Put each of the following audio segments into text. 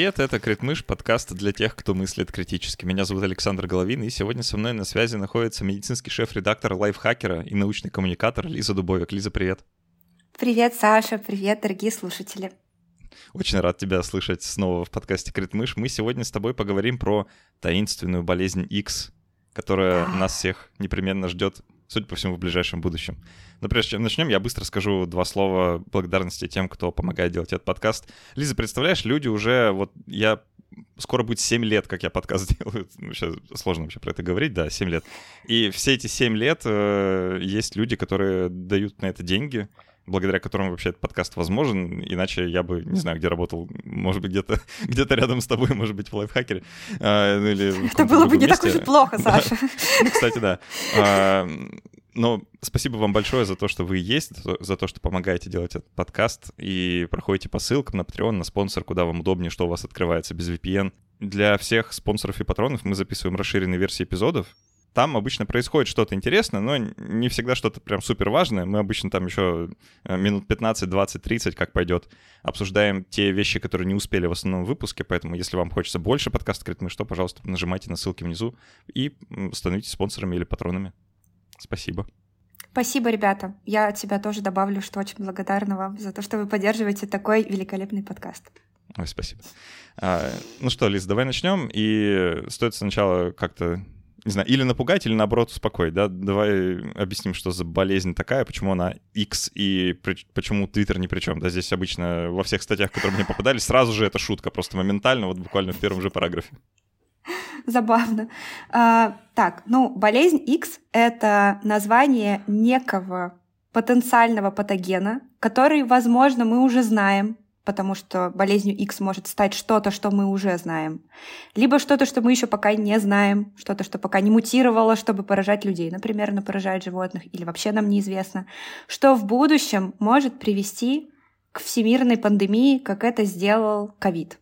Привет, это Критмыш, подкаст для тех, кто мыслит критически. Меня зовут Александр Головин, и сегодня со мной на связи находится медицинский шеф-редактор лайфхакера и научный коммуникатор Лиза Дубовик. Лиза, привет. Привет, Саша, привет, дорогие слушатели. Очень рад тебя слышать снова в подкасте Критмыш. Мы сегодня с тобой поговорим про таинственную болезнь X, которая нас всех непременно ждет судя по всему, в ближайшем будущем. Но прежде чем начнем, я быстро скажу два слова благодарности тем, кто помогает делать этот подкаст. Лиза, представляешь, люди уже, вот я скоро будет 7 лет, как я подкаст делаю. Ну, сейчас сложно вообще про это говорить, да, 7 лет. И все эти 7 лет э, есть люди, которые дают на это деньги, благодаря которым вообще этот подкаст возможен, иначе я бы, не знаю, где работал, может быть, где-то где рядом с тобой, может быть, в лайфхакере. А, ну, или Это было бы не месте. так уж и плохо, Саша. Ну, кстати, да. Но спасибо вам большое за то, что вы есть, за то, что помогаете делать этот подкаст и проходите по ссылкам на Patreon, на спонсор, куда вам удобнее, что у вас открывается без VPN. Для всех спонсоров и патронов мы записываем расширенные версии эпизодов, там обычно происходит что-то интересное, но не всегда что-то прям супер важное. Мы обычно там еще э, минут 15, 20, 30, как пойдет, обсуждаем те вещи, которые не успели в основном выпуске, поэтому если вам хочется больше подкаста «Крит мы что», пожалуйста, нажимайте на ссылки внизу и становитесь спонсорами или патронами. Спасибо. Спасибо, ребята. Я от себя тоже добавлю, что очень благодарна вам за то, что вы поддерживаете такой великолепный подкаст. Ой, спасибо. А, ну что, Лиз, давай начнем. И стоит сначала как-то не знаю, или напугать, или наоборот успокоить, да? Давай объясним, что за болезнь такая, почему она X и при, почему Twitter ни при чем. Да, здесь обычно во всех статьях, которые мне попадались, сразу же это шутка, просто моментально, вот буквально в первом же параграфе. Забавно. А, так, ну, болезнь X — это название некого потенциального патогена, который, возможно, мы уже знаем, потому что болезнью X может стать что-то, что мы уже знаем, либо что-то, что мы еще пока не знаем, что-то, что пока не мутировало, чтобы поражать людей, например, но поражает животных, или вообще нам неизвестно, что в будущем может привести к всемирной пандемии, как это сделал ковид.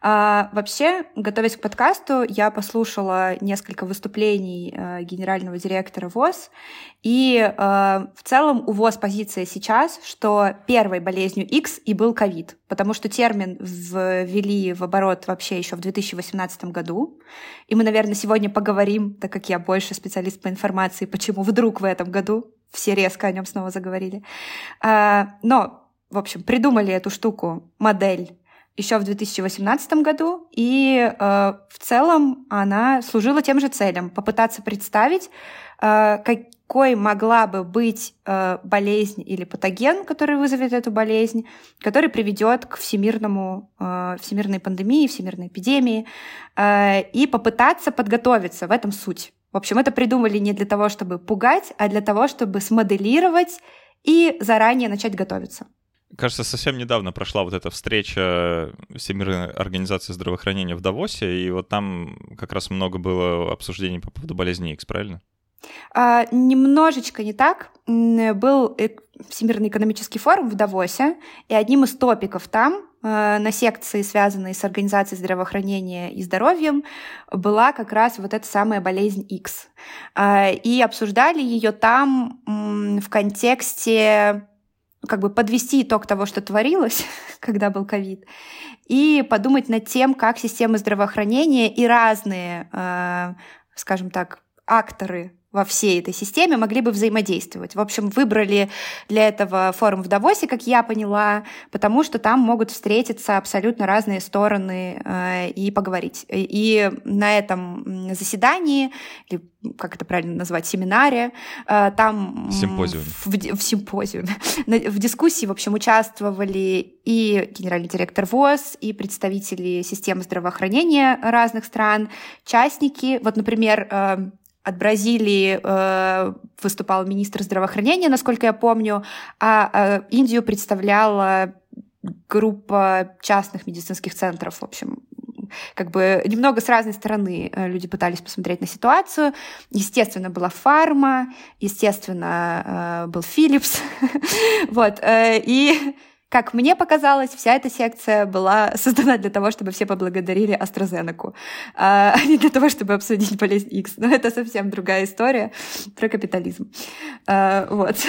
А, вообще, готовясь к подкасту, я послушала несколько выступлений э, генерального директора ВОЗ, и э, в целом у ВОЗ позиция сейчас, что первой болезнью X и был ковид, потому что термин ввели в оборот вообще еще в 2018 году, и мы, наверное, сегодня поговорим, так как я больше специалист по информации, почему вдруг в этом году. Все резко о нем снова заговорили. А, но, в общем, придумали эту штуку, модель еще в 2018 году, и э, в целом она служила тем же целям — попытаться представить, э, какой могла бы быть э, болезнь или патоген, который вызовет эту болезнь, который приведет к всемирному, э, всемирной пандемии, всемирной эпидемии, э, и попытаться подготовиться, в этом суть. В общем, это придумали не для того, чтобы пугать, а для того, чтобы смоделировать и заранее начать готовиться. Кажется, совсем недавно прошла вот эта встреча Всемирной организации здравоохранения в Давосе, и вот там как раз много было обсуждений по поводу болезни X, правильно? А, немножечко не так. Был Всемирный экономический форум в Давосе, и одним из топиков там э, на секции, связанной с организацией здравоохранения и здоровьем, была как раз вот эта самая болезнь X. А, и обсуждали ее там в контексте как бы подвести итог того, что творилось, когда был ковид, и подумать над тем, как системы здравоохранения и разные, э, скажем так, акторы во всей этой системе могли бы взаимодействовать. В общем, выбрали для этого форум в Давосе, как я поняла, потому что там могут встретиться абсолютно разные стороны э, и поговорить. И на этом заседании, или как это правильно назвать, семинаре, э, там... Симпозиуме. В, в симпозиуме. В дискуссии, в общем, участвовали и генеральный директор ВОЗ, и представители системы здравоохранения разных стран, частники. Вот, например, э, от Бразилии э, выступал министр здравоохранения, насколько я помню, а э, Индию представляла группа частных медицинских центров, в общем, как бы немного с разной стороны э, люди пытались посмотреть на ситуацию. Естественно, была фарма, естественно, э, был Philips, вот, э, и Как мне показалось, вся эта секция была создана для того, чтобы все поблагодарили AstraZeneca, а не для того, чтобы обсудить болезнь X. Но это совсем другая история про капитализм. А, вот.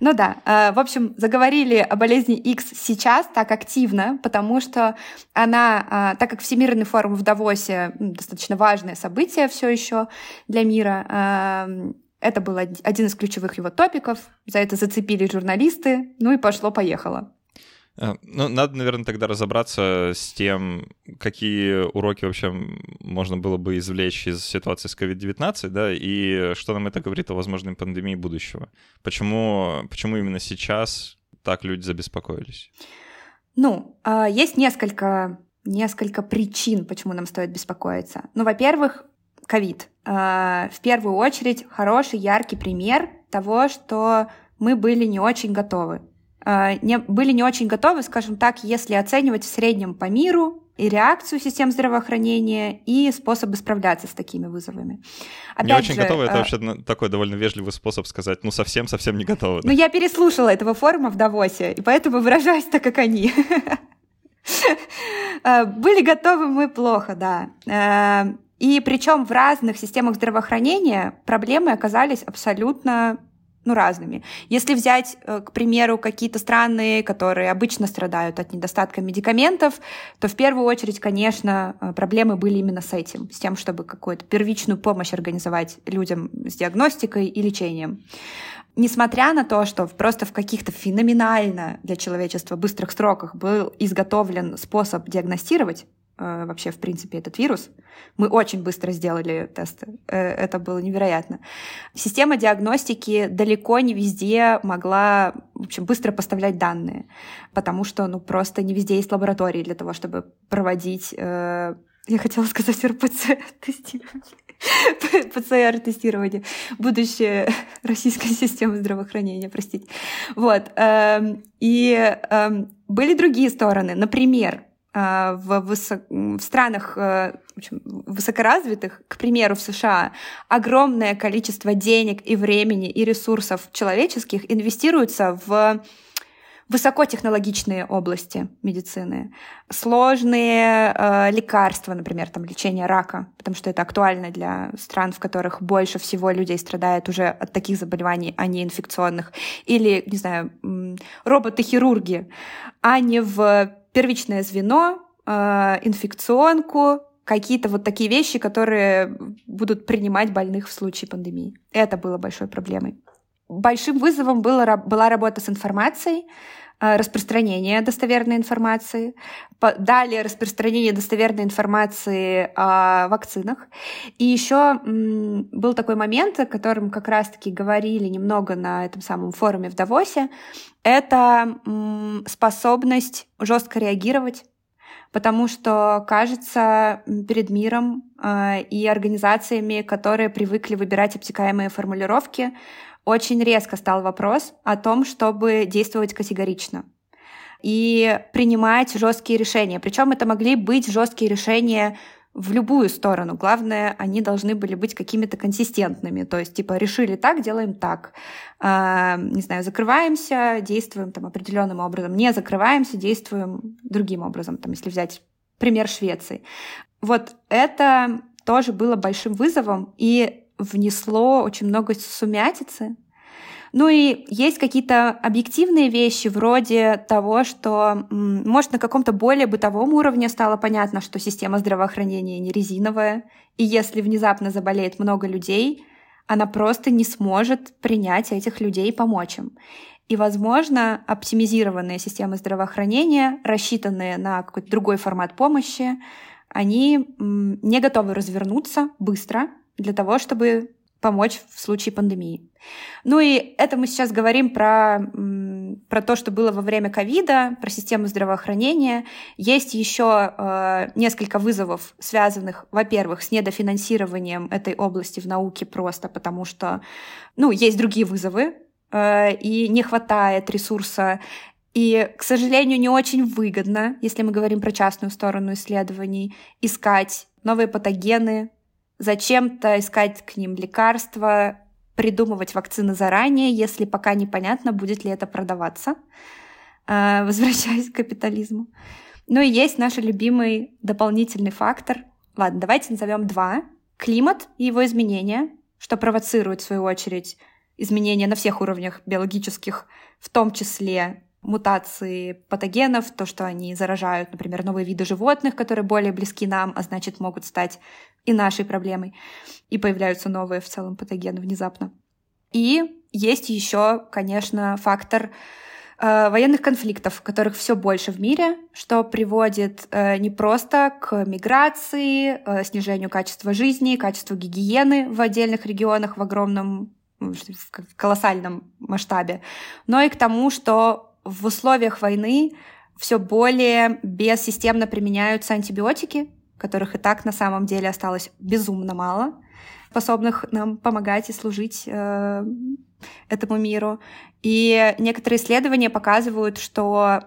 Ну да, а, в общем, заговорили о болезни X сейчас так активно, потому что она, а, так как Всемирный форум в Давосе достаточно важное событие все еще для мира, это был один из ключевых его топиков, за это зацепили журналисты, ну и пошло-поехало. Э, ну, надо, наверное, тогда разобраться с тем, какие уроки вообще можно было бы извлечь из ситуации с COVID-19, да, и что нам это говорит о возможной пандемии будущего. Почему, почему именно сейчас так люди забеспокоились? Ну, а, есть несколько, несколько причин, почему нам стоит беспокоиться. Ну, во-первых, ковид. А, в первую очередь, хороший, яркий пример того, что мы были не очень готовы. А, не, были не очень готовы, скажем так, если оценивать в среднем по миру и реакцию систем здравоохранения, и способы справляться с такими вызовами. Опять не очень же, готовы, это а... вообще такой довольно вежливый способ сказать, ну совсем-совсем не готовы. Ну я переслушала этого форума в Давосе, и поэтому выражаюсь так, как они. Были готовы мы плохо, да. И причем в разных системах здравоохранения проблемы оказались абсолютно ну, разными. Если взять, э, к примеру, какие-то страны, которые обычно страдают от недостатка медикаментов, то в первую очередь, конечно, э, проблемы были именно с этим, с тем, чтобы какую-то первичную помощь организовать людям с диагностикой и лечением. Несмотря на то, что просто в каких-то феноменально для человечества быстрых сроках был изготовлен способ диагностировать Э, вообще, в принципе, этот вирус. Мы очень быстро сделали тесты. Э, это было невероятно. Система диагностики далеко не везде могла, в общем, быстро поставлять данные, потому что, ну, просто не везде есть лаборатории для того, чтобы проводить э, я хотела сказать РПЦ-тестирование. ПЦР-тестирование. Будущее российской системы здравоохранения, простите. Вот. Эм, и эм, были другие стороны. Например, в, высок... в странах э, в общем, высокоразвитых, к примеру, в США, огромное количество денег и времени и ресурсов человеческих инвестируется в высокотехнологичные области медицины, сложные э, лекарства, например, там лечение рака, потому что это актуально для стран, в которых больше всего людей страдает уже от таких заболеваний, а не инфекционных, или, не знаю, роботы-хирурги, а не в первичное звено, э, инфекционку, какие-то вот такие вещи, которые будут принимать больных в случае пандемии. Это было большой проблемой. Большим вызовом было, была работа с информацией, распространение достоверной информации, далее распространение достоверной информации о вакцинах. И еще был такой момент, о котором как раз-таки говорили немного на этом самом форуме в Давосе, это способность жестко реагировать потому что, кажется, перед миром э, и организациями, которые привыкли выбирать обтекаемые формулировки, очень резко стал вопрос о том, чтобы действовать категорично и принимать жесткие решения. Причем это могли быть жесткие решения в любую сторону. Главное, они должны были быть какими-то консистентными. То есть, типа, решили так, делаем так. А, не знаю, закрываемся, действуем там определенным образом. Не закрываемся, действуем другим образом. Там, если взять пример Швеции. Вот это тоже было большим вызовом и внесло очень много сумятицы ну и есть какие-то объективные вещи вроде того, что, может, на каком-то более бытовом уровне стало понятно, что система здравоохранения не резиновая, и если внезапно заболеет много людей, она просто не сможет принять этих людей и помочь им. И, возможно, оптимизированные системы здравоохранения, рассчитанные на какой-то другой формат помощи, они не готовы развернуться быстро для того, чтобы помочь в случае пандемии. Ну и это мы сейчас говорим про, про то, что было во время ковида, про систему здравоохранения. Есть еще э, несколько вызовов, связанных, во-первых, с недофинансированием этой области в науке просто потому, что ну, есть другие вызовы, э, и не хватает ресурса и, к сожалению, не очень выгодно, если мы говорим про частную сторону исследований, искать новые патогены, зачем-то искать к ним лекарства, придумывать вакцины заранее, если пока непонятно, будет ли это продаваться. э, возвращаясь к капитализму. Ну и есть наш любимый дополнительный фактор. Ладно, давайте назовем два. Климат и его изменения, что провоцирует, в свою очередь, изменения на всех уровнях биологических, в том числе мутации патогенов, то, что они заражают, например, новые виды животных, которые более близки нам, а значит, могут стать и нашей проблемой. И появляются новые в целом патогены внезапно. И есть еще, конечно, фактор э, военных конфликтов, которых все больше в мире, что приводит э, не просто к миграции, э, снижению качества жизни, качеству гигиены в отдельных регионах в огромном, в колоссальном масштабе, но и к тому, что в условиях войны все более бессистемно применяются антибиотики, которых и так на самом деле осталось безумно мало, способных нам помогать и служить э, этому миру. И некоторые исследования показывают, что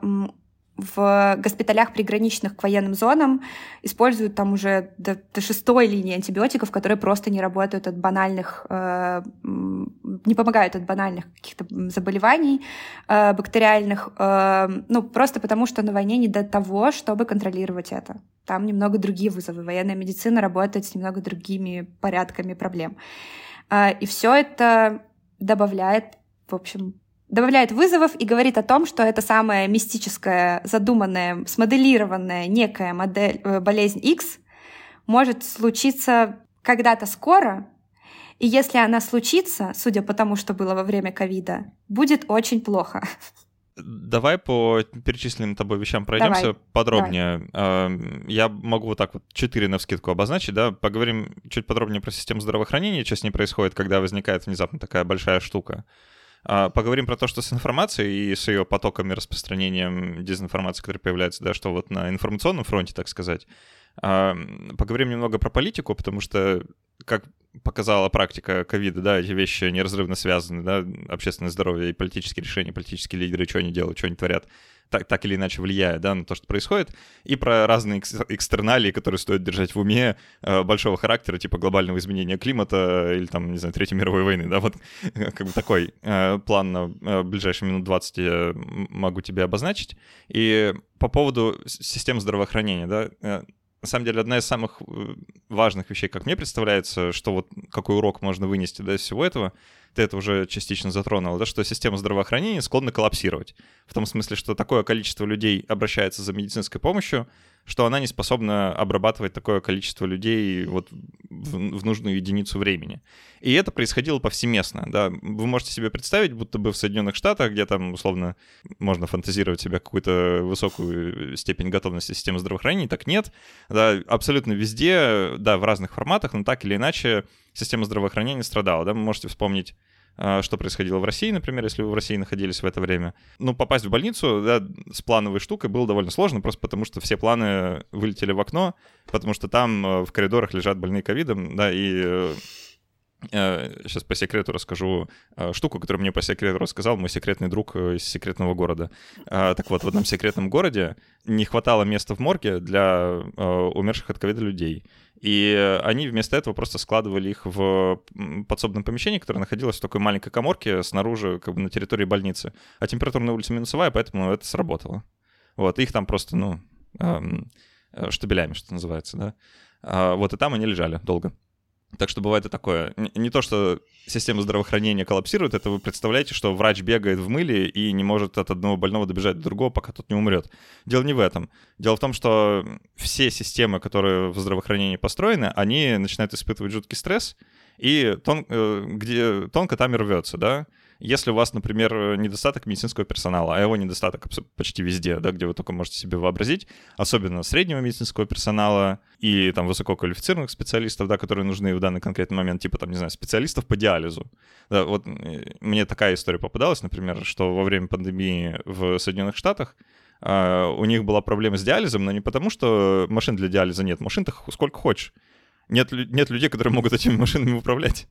в госпиталях, приграничных к военным зонам, используют там уже до, до шестой линии антибиотиков, которые просто не работают от банальных, э, не помогают от банальных каких-то заболеваний э, бактериальных, э, ну, просто потому что на войне не до того, чтобы контролировать это. Там немного другие вызовы. Военная медицина работает с немного другими порядками проблем. Э, и все это добавляет, в общем, добавляет вызовов и говорит о том, что это самая мистическая, задуманная, смоделированная некая модель, э, болезнь X может случиться когда-то скоро, и если она случится, судя по тому, что было во время ковида, будет очень плохо. Давай по перечисленным тобой вещам пройдемся Давай. подробнее. Давай. Я могу вот так вот четыре на вскидку обозначить, да. Поговорим чуть подробнее про систему здравоохранения, что с ней происходит, когда возникает внезапно такая большая штука. А, поговорим про то, что с информацией и с ее потоками, распространением дезинформации, которая появляется, да, что вот на информационном фронте, так сказать. А, поговорим немного про политику, потому что, как показала практика ковида, да, эти вещи неразрывно связаны, да, общественное здоровье и политические решения, политические лидеры, что они делают, что они творят так, так или иначе влияет да, на то, что происходит, и про разные экстерналии, которые стоит держать в уме э, большого характера, типа глобального изменения климата или там, не знаю, Третьей мировой войны, да, вот как бы такой э, план на э, ближайшие минут 20 я могу тебе обозначить. И по поводу системы здравоохранения, да, на самом деле, одна из самых важных вещей, как мне представляется, что вот какой урок можно вынести да, из всего этого, ты это уже частично затронул, да, что система здравоохранения склонна коллапсировать. В том смысле, что такое количество людей обращается за медицинской помощью, что она не способна обрабатывать такое количество людей вот в, в нужную единицу времени. И это происходило повсеместно, да. Вы можете себе представить, будто бы в Соединенных Штатах, где там, условно, можно фантазировать себе какую-то высокую степень готовности системы здравоохранения, так нет. Да, абсолютно везде, да, в разных форматах, но так или иначе система здравоохранения страдала, да. Вы можете вспомнить что происходило в России, например, если вы в России находились в это время. Ну, попасть в больницу да, с плановой штукой было довольно сложно, просто потому что все планы вылетели в окно, потому что там э, в коридорах лежат больные ковидом, да, и Сейчас э, по секрету расскажу э, штуку, которую мне по секрету рассказал мой секретный друг из секретного города. Так вот, в одном секретном городе не хватало места в морге для умерших от ковида людей. И они вместо этого просто складывали их в подсобном помещении, которое находилось в такой маленькой коморке снаружи, как бы на территории больницы. А температура на улице минусовая, поэтому это сработало. Вот, их там просто, ну, эм, штабелями, что называется, да. А, вот, и там они лежали долго. Так что бывает и такое. Не то, что система здравоохранения коллапсирует, это вы представляете, что врач бегает в мыле и не может от одного больного добежать до другого, пока тот не умрет. Дело не в этом. Дело в том, что все системы, которые в здравоохранении построены, они начинают испытывать жуткий стресс, и тон, э, где тонко там и рвется, да. Если у вас, например, недостаток медицинского персонала, а его недостаток почти везде, да, где вы только можете себе вообразить, особенно среднего медицинского персонала и там высококвалифицированных специалистов, да, которые нужны в данный конкретный момент, типа там, не знаю, специалистов по диализу. Да, вот мне такая история попадалась, например, что во время пандемии в Соединенных Штатах Uh, у них была проблема с диализом, но не потому, что машин для диализа нет. Машин-то сколько хочешь. Нет, нет людей, которые могут этими машинами управлять.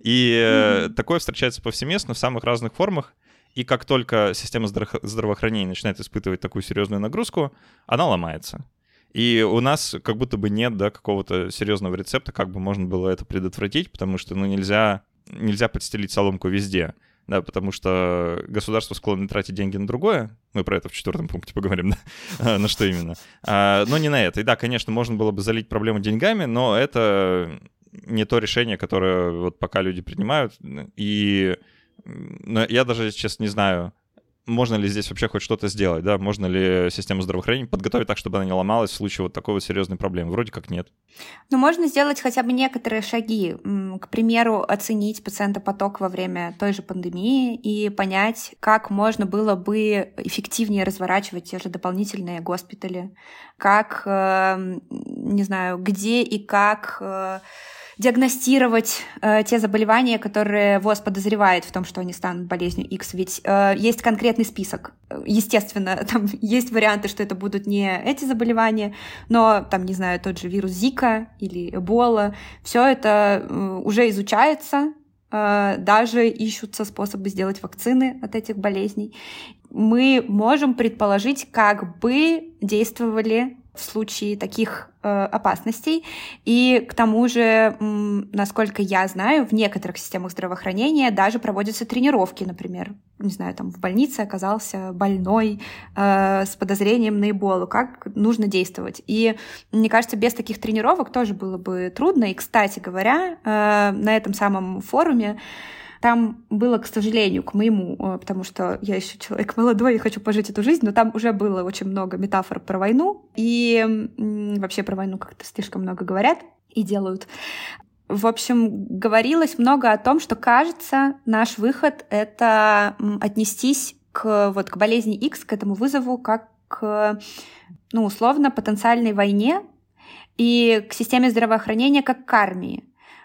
И mm-hmm. такое встречается повсеместно в самых разных формах. И как только система здраво- здравоохранения начинает испытывать такую серьезную нагрузку, она ломается. И у нас как будто бы нет да, какого-то серьезного рецепта, как бы можно было это предотвратить, потому что ну, нельзя, нельзя подстелить соломку везде. да, потому что государство склонно тратить деньги на другое, мы про это в четвертом пункте поговорим, да, на что именно, а, но не на это. И да, конечно, можно было бы залить проблему деньгами, но это не то решение, которое вот пока люди принимают, и но я даже сейчас не знаю, можно ли здесь вообще хоть что-то сделать, да, можно ли систему здравоохранения подготовить так, чтобы она не ломалась в случае вот такой вот серьезной проблемы? Вроде как нет. Ну, можно сделать хотя бы некоторые шаги. К примеру, оценить пациентопоток во время той же пандемии и понять, как можно было бы эффективнее разворачивать те же дополнительные госпитали, как, эм, не знаю, где и как э, диагностировать э, те заболевания, которые ВОЗ подозревает в том, что они станут болезнью X. Ведь э, есть конкретный список. Естественно, там есть варианты, что это будут не эти заболевания, но там, не знаю, тот же вирус Зика или Эбола, все это э, уже изучается, э, даже ищутся способы сделать вакцины от этих болезней. Мы можем предположить, как бы действовали в случае таких э, опасностей. И к тому же, насколько я знаю, в некоторых системах здравоохранения даже проводятся тренировки, например, не знаю, там в больнице оказался больной э, с подозрением на Эболу, как нужно действовать. И мне кажется, без таких тренировок тоже было бы трудно. И, кстати говоря, э, на этом самом форуме там было, к сожалению, к моему, э, потому что я еще человек молодой и хочу пожить эту жизнь, но там уже было очень много метафор про войну, и вообще про войну как-то слишком много говорят и делают. В общем, говорилось много о том, что кажется, наш выход — это отнестись к, вот, к болезни X, к этому вызову, как к, ну, условно, потенциальной войне и к системе здравоохранения как к армии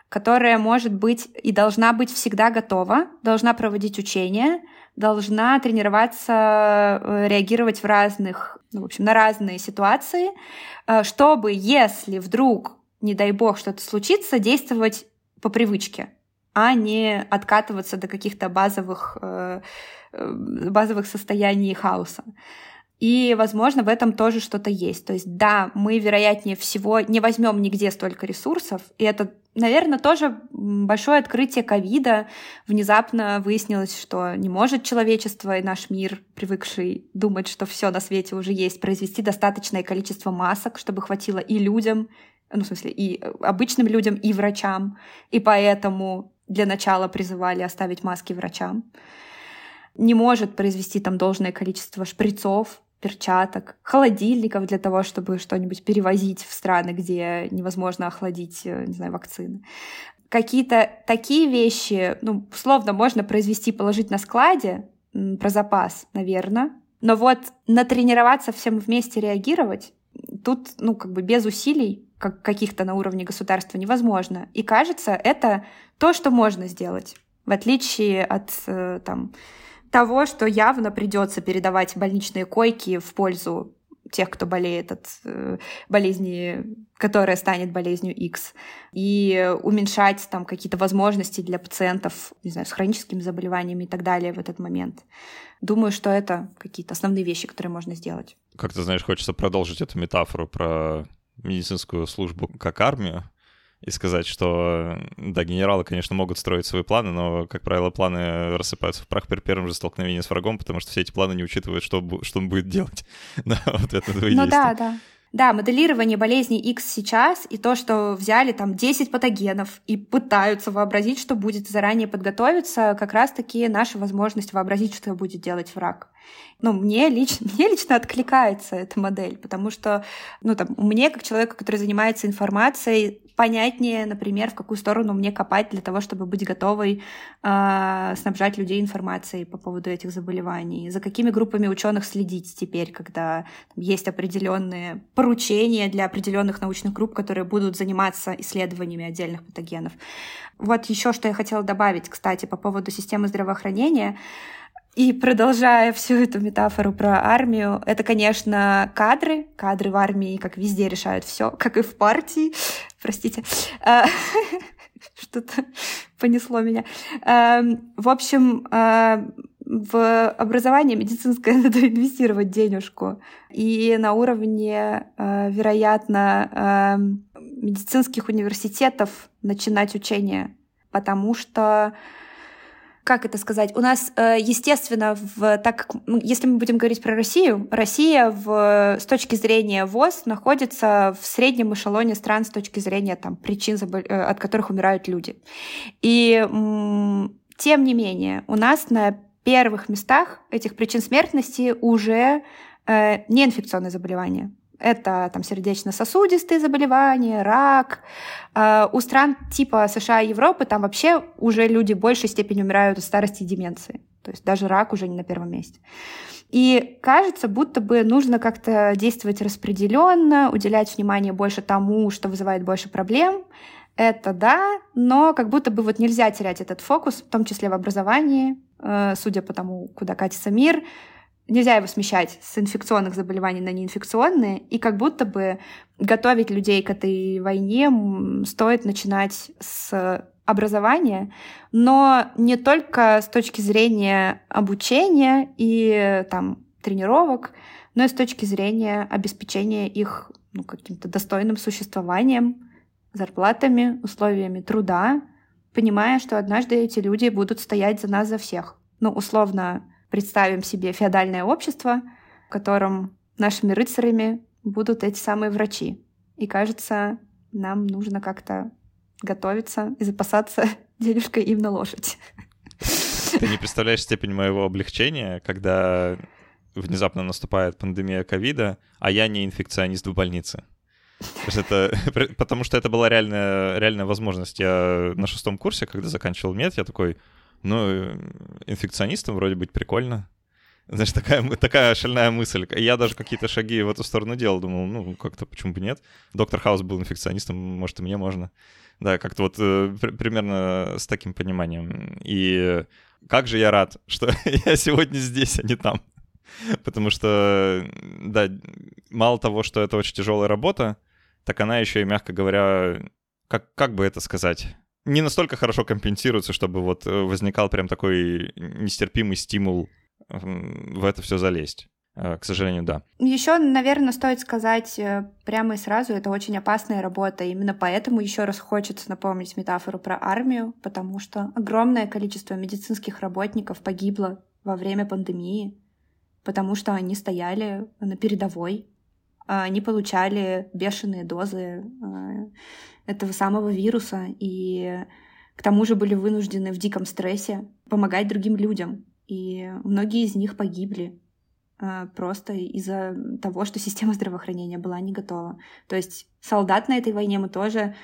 которая может быть и должна быть всегда готова, должна проводить учения, должна тренироваться, э, реагировать в разных, ну, в общем, на разные ситуации, э, чтобы, если вдруг, не дай бог, что-то случится, действовать по привычке, а не откатываться до каких-то базовых, э, базовых состояний хаоса. И, возможно, в этом тоже что-то есть. То есть, да, мы, вероятнее всего, не возьмем нигде столько ресурсов, и это Наверное, тоже большое открытие ковида. Внезапно выяснилось, что не может человечество и наш мир, привыкший думать, что все на свете уже есть, произвести достаточное количество масок, чтобы хватило и людям, ну, в смысле, и обычным людям, и врачам. И поэтому для начала призывали оставить маски врачам. Не может произвести там должное количество шприцов, перчаток, холодильников для того, чтобы что-нибудь перевозить в страны, где невозможно охладить, э, не знаю, вакцины. Какие-то такие вещи, ну, условно, можно произвести, положить на складе, про запас, наверное. Но вот натренироваться всем вместе реагировать, тут, ну, как бы без усилий, как каких-то на уровне государства, невозможно. И кажется, это то, что можно сделать, в отличие от, э, там, того, что явно придется передавать больничные койки в пользу тех, кто болеет от э, болезни, которая станет болезнью X, и уменьшать там какие-то возможности для пациентов, не знаю, с хроническими заболеваниями и так далее в этот момент. Думаю, что это какие-то основные вещи, которые можно сделать. Как ты знаешь, хочется продолжить эту метафору про медицинскую службу как армию и сказать, что, да, генералы, конечно, могут строить свои планы, но, как правило, планы рассыпаются в прах при первом же столкновении с врагом, потому что все эти планы не учитывают, что, что он будет делать. да, вот это Ну да, да. Да, моделирование болезни X сейчас и то, что взяли там 10 патогенов и пытаются вообразить, что будет, заранее подготовиться, как раз-таки наша возможность вообразить, что будет делать враг. Ну, мне лично, мне лично откликается эта модель, потому что, ну, там, мне, как человеку, который занимается информацией, понятнее, например, в какую сторону мне копать для того, чтобы быть готовой э, снабжать людей информацией по поводу этих заболеваний, за какими группами ученых следить теперь, когда есть определенные поручения для определенных научных групп, которые будут заниматься исследованиями отдельных патогенов. Вот еще что я хотела добавить, кстати, по поводу системы здравоохранения. И продолжая всю эту метафору про армию, это, конечно, кадры. Кадры в армии, как везде, решают все, как и в партии. Простите. А, что-то понесло меня. Эм, в общем, э, в образование медицинское надо инвестировать денежку. И на уровне, вероятно, медицинских университетов начинать учение. Потому что как это сказать, у нас, э, естественно, в, так как, ну, если мы будем говорить про Россию, Россия в, с точки зрения ВОЗ находится в среднем эшелоне стран с точки зрения там, причин, э, от которых умирают люди. И тем не менее, у нас на первых местах этих причин смертности уже э, неинфекционные заболевания. Это там сердечно-сосудистые заболевания, рак. Э, у стран типа США и Европы там вообще уже люди в большей степени умирают от старости и деменции. То есть даже рак уже не на первом месте. И кажется, будто бы нужно как-то действовать распределенно, уделять внимание больше тому, что вызывает больше проблем. Это да, но как будто бы вот нельзя терять этот фокус, в том числе в образовании, э, судя по тому, куда катится мир нельзя его смещать с инфекционных заболеваний на неинфекционные, и как будто бы готовить людей к этой войне стоит начинать с образования, но не только с точки зрения обучения и там тренировок, но и с точки зрения обеспечения их ну, каким-то достойным существованием, зарплатами, условиями труда, понимая, что однажды эти люди будут стоять за нас за всех. Ну, условно, представим себе феодальное общество, в котором нашими рыцарями будут эти самые врачи. И кажется, нам нужно как-то готовиться и запасаться денежкой им на лошадь. Ты не представляешь степень моего облегчения, когда внезапно наступает пандемия ковида, а я не инфекционист в больнице. Это, потому что это была реальная, реальная возможность. Я на шестом курсе, когда заканчивал мед, я такой, ну, инфекционистом вроде быть прикольно. Знаешь, такая, такая шальная мысль. Я даже какие-то шаги в эту сторону делал. Думал, ну, как-то почему бы нет. Доктор Хаус был инфекционистом, может, и мне можно. Да, как-то вот э, примерно с таким пониманием. И как же я рад, что я сегодня здесь, а не там. Потому что, да, мало того, что это очень тяжелая работа, так она еще и, мягко говоря, как, как бы это сказать, не настолько хорошо компенсируется, чтобы вот э, возникал прям такой нестерпимый стимул в это все залезть. Э, к сожалению, да. Еще, наверное, стоит сказать э, прямо и сразу, это очень опасная работа. Именно поэтому еще раз хочется напомнить метафору про армию, потому что огромное количество медицинских работников погибло во время пандемии, потому что они стояли на передовой, а, они получали бешеные дозы этого самого вируса, и к тому же были вынуждены в диком стрессе помогать другим людям. И многие из них погибли а, просто из-за того, что система здравоохранения была не готова. То есть солдат на этой войне мы тоже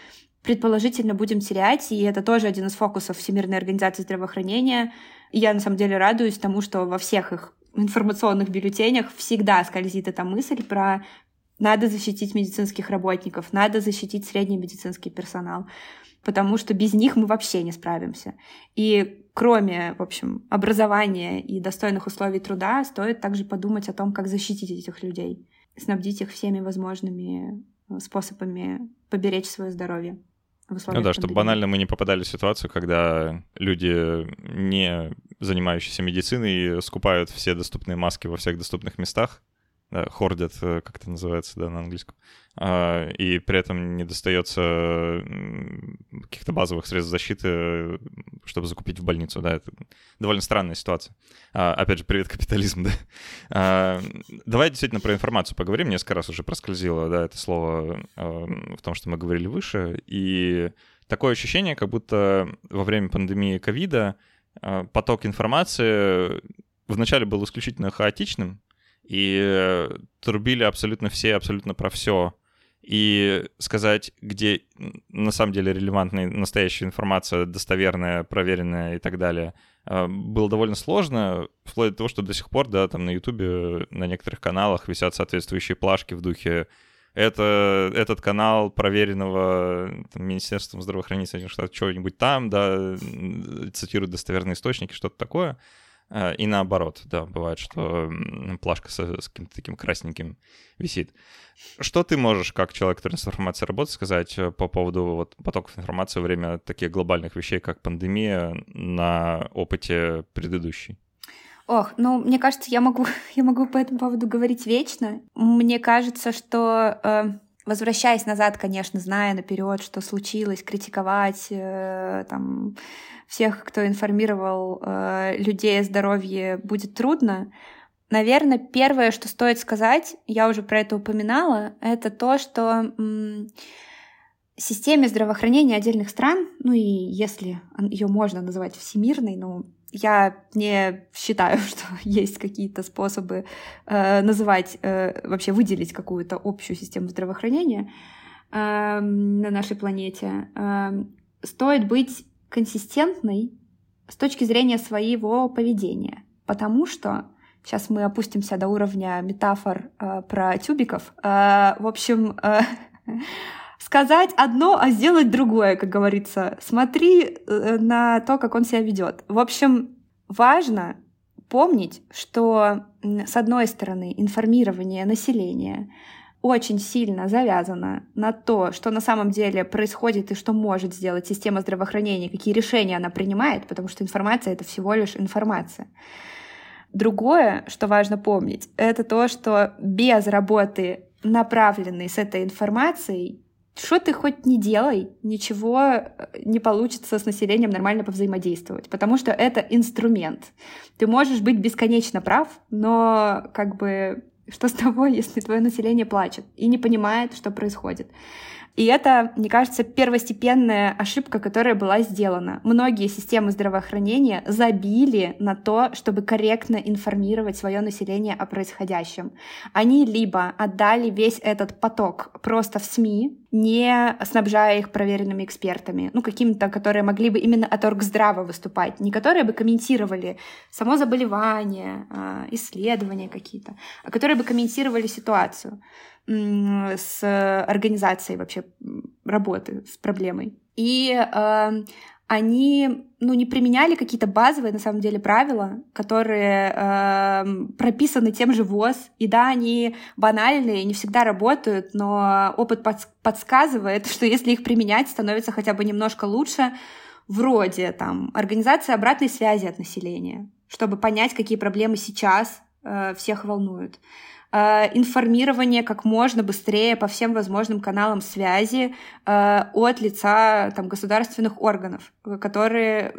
предположительно будем терять, и это тоже один из фокусов Всемирной организации здравоохранения. И я на самом деле радуюсь тому, что во всех их информационных бюллетенях всегда скользит эта мысль про надо защитить медицинских работников, надо защитить средний медицинский персонал, потому что без них мы вообще не справимся. И кроме, в общем, образования и достойных условий труда, стоит также подумать о том, как защитить этих людей, снабдить их всеми возможными э, способами поберечь свое здоровье. ну да, пандемии. чтобы банально мы не попадали в ситуацию, когда люди, не занимающиеся медициной, скупают все доступные маски во всех доступных местах, хордят, э, как это называется, да, на английском, а, и при этом не достается каких-то базовых средств защиты, чтобы закупить в больницу, да, это довольно странная ситуация. А, опять же, привет капитализм, да. А, давай действительно про информацию поговорим, несколько раз уже проскользило, да, это слово в том, что мы говорили выше, и такое ощущение, как будто во время пандемии ковида поток информации вначале был исключительно хаотичным, и э, трубили абсолютно все, абсолютно про все. И сказать, где на самом деле релевантная настоящая информация, достоверная, проверенная и так далее, э, было довольно сложно, вплоть до того, что до сих пор, да, там на Ютубе, на некоторых каналах висят соответствующие плашки в духе это этот канал проверенного там, Министерством здравоохранения Соединенных Штатов, что-нибудь там, да, цитируют достоверные источники, что-то такое. Э, и наоборот, да, бывает, что плашка с, с каким-то таким красненьким висит. Что ты можешь, как человек, который с информацией работает, сказать э, по поводу вот, потоков информации во время таких глобальных вещей, как пандемия, на опыте предыдущей? Ох, ну, мне кажется, я могу, я могу по этому поводу говорить вечно. Мне кажется, что э, возвращаясь назад, конечно, зная наперед, что случилось, критиковать э, там, всех, кто информировал э, людей о здоровье, будет трудно. Наверное, первое, что стоит сказать, я уже про это упоминала, это то, что системе здравоохранения отдельных стран, ну и если ее можно называть всемирной, ну я не считаю, что есть какие-то способы э, называть, э, вообще выделить какую-то общую систему здравоохранения э, на нашей планете. Э, стоит быть консистентной с точки зрения своего поведения, потому что сейчас мы опустимся до уровня метафор э, про тюбиков. Э, в общем, э, сказать одно, а сделать другое, как говорится. Смотри э, на то, как он себя ведет. В общем, важно помнить, что, с одной стороны, информирование населения очень сильно завязано на то, что на самом деле происходит и что может сделать система здравоохранения, какие решения она принимает, потому что информация — это всего лишь информация. Другое, что важно помнить, это то, что без работы, направленной с этой информацией, что ты хоть не делай, ничего э, не получится с населением нормально повзаимодействовать, потому что это инструмент. Ты можешь быть бесконечно прав, но как бы что с того, если твое население плачет и не понимает, что происходит. И это, мне кажется, первостепенная ошибка, которая была сделана. Многие системы здравоохранения забили на то, чтобы корректно информировать свое население о происходящем. Они либо отдали весь этот поток просто в СМИ, не снабжая их проверенными экспертами, ну, какими-то, которые могли бы именно от оргздрава выступать, не которые бы комментировали само заболевание, а, исследования какие-то, а которые бы комментировали ситуацию с организацией вообще работы с проблемой. И э, они ну, не применяли какие-то базовые, на самом деле, правила, которые э, прописаны тем же ВОЗ. И да, они банальные, не всегда работают, но опыт подс- подсказывает, что если их применять, становится хотя бы немножко лучше, вроде там организации обратной связи от населения, чтобы понять, какие проблемы сейчас э, всех волнуют. Э, информирование как можно быстрее по всем возможным каналам связи э, от лица там, государственных органов, которые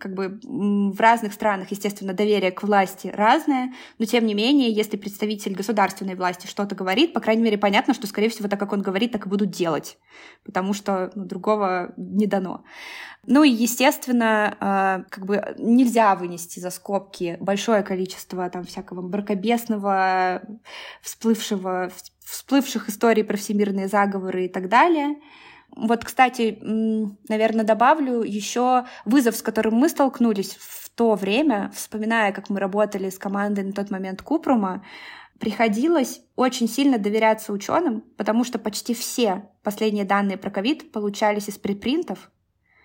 как бы в разных странах, естественно, доверие к власти разное, но тем не менее, если представитель государственной власти что-то говорит, по крайней мере, понятно, что, скорее всего, так как он говорит, так и будут делать, потому что ну, другого не дано. Ну и, естественно, а, как бы нельзя вынести за скобки большое количество там всякого бракобесного, всплывшего, всплывших историй про всемирные заговоры и так далее. Вот, кстати, наверное, добавлю еще вызов, с которым мы столкнулись в то время, вспоминая, как мы работали с командой на тот момент Купрума, приходилось очень сильно доверяться ученым, потому что почти все последние данные про ковид получались из припринтов,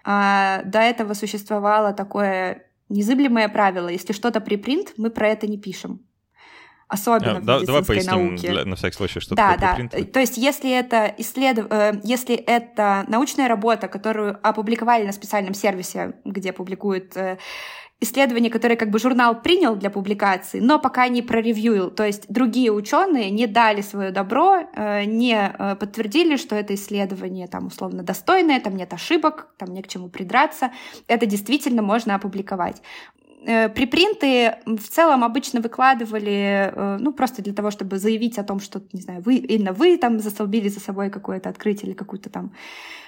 а до этого существовало такое незыблемое правило. Если что-то припринт, мы про это не пишем. Особенно а, в да, давай поясним науке. Для, на всякий случай, что да, такое. Да, то есть если это, исследов... Э, если это научная работа, которую опубликовали на специальном сервисе, где публикуют э, исследование, которое как бы журнал принял для публикации, но пока не проревьюил. То есть другие ученые не дали свое добро, э, не э, подтвердили, что это исследование там условно достойное, там нет ошибок, там не к чему придраться. Это действительно можно опубликовать. Э, припринты в целом обычно выкладывали, ну, просто для того, чтобы заявить о том, что, не знаю, вы, именно вы там застолбили за собой какое-то открытие или какую-то там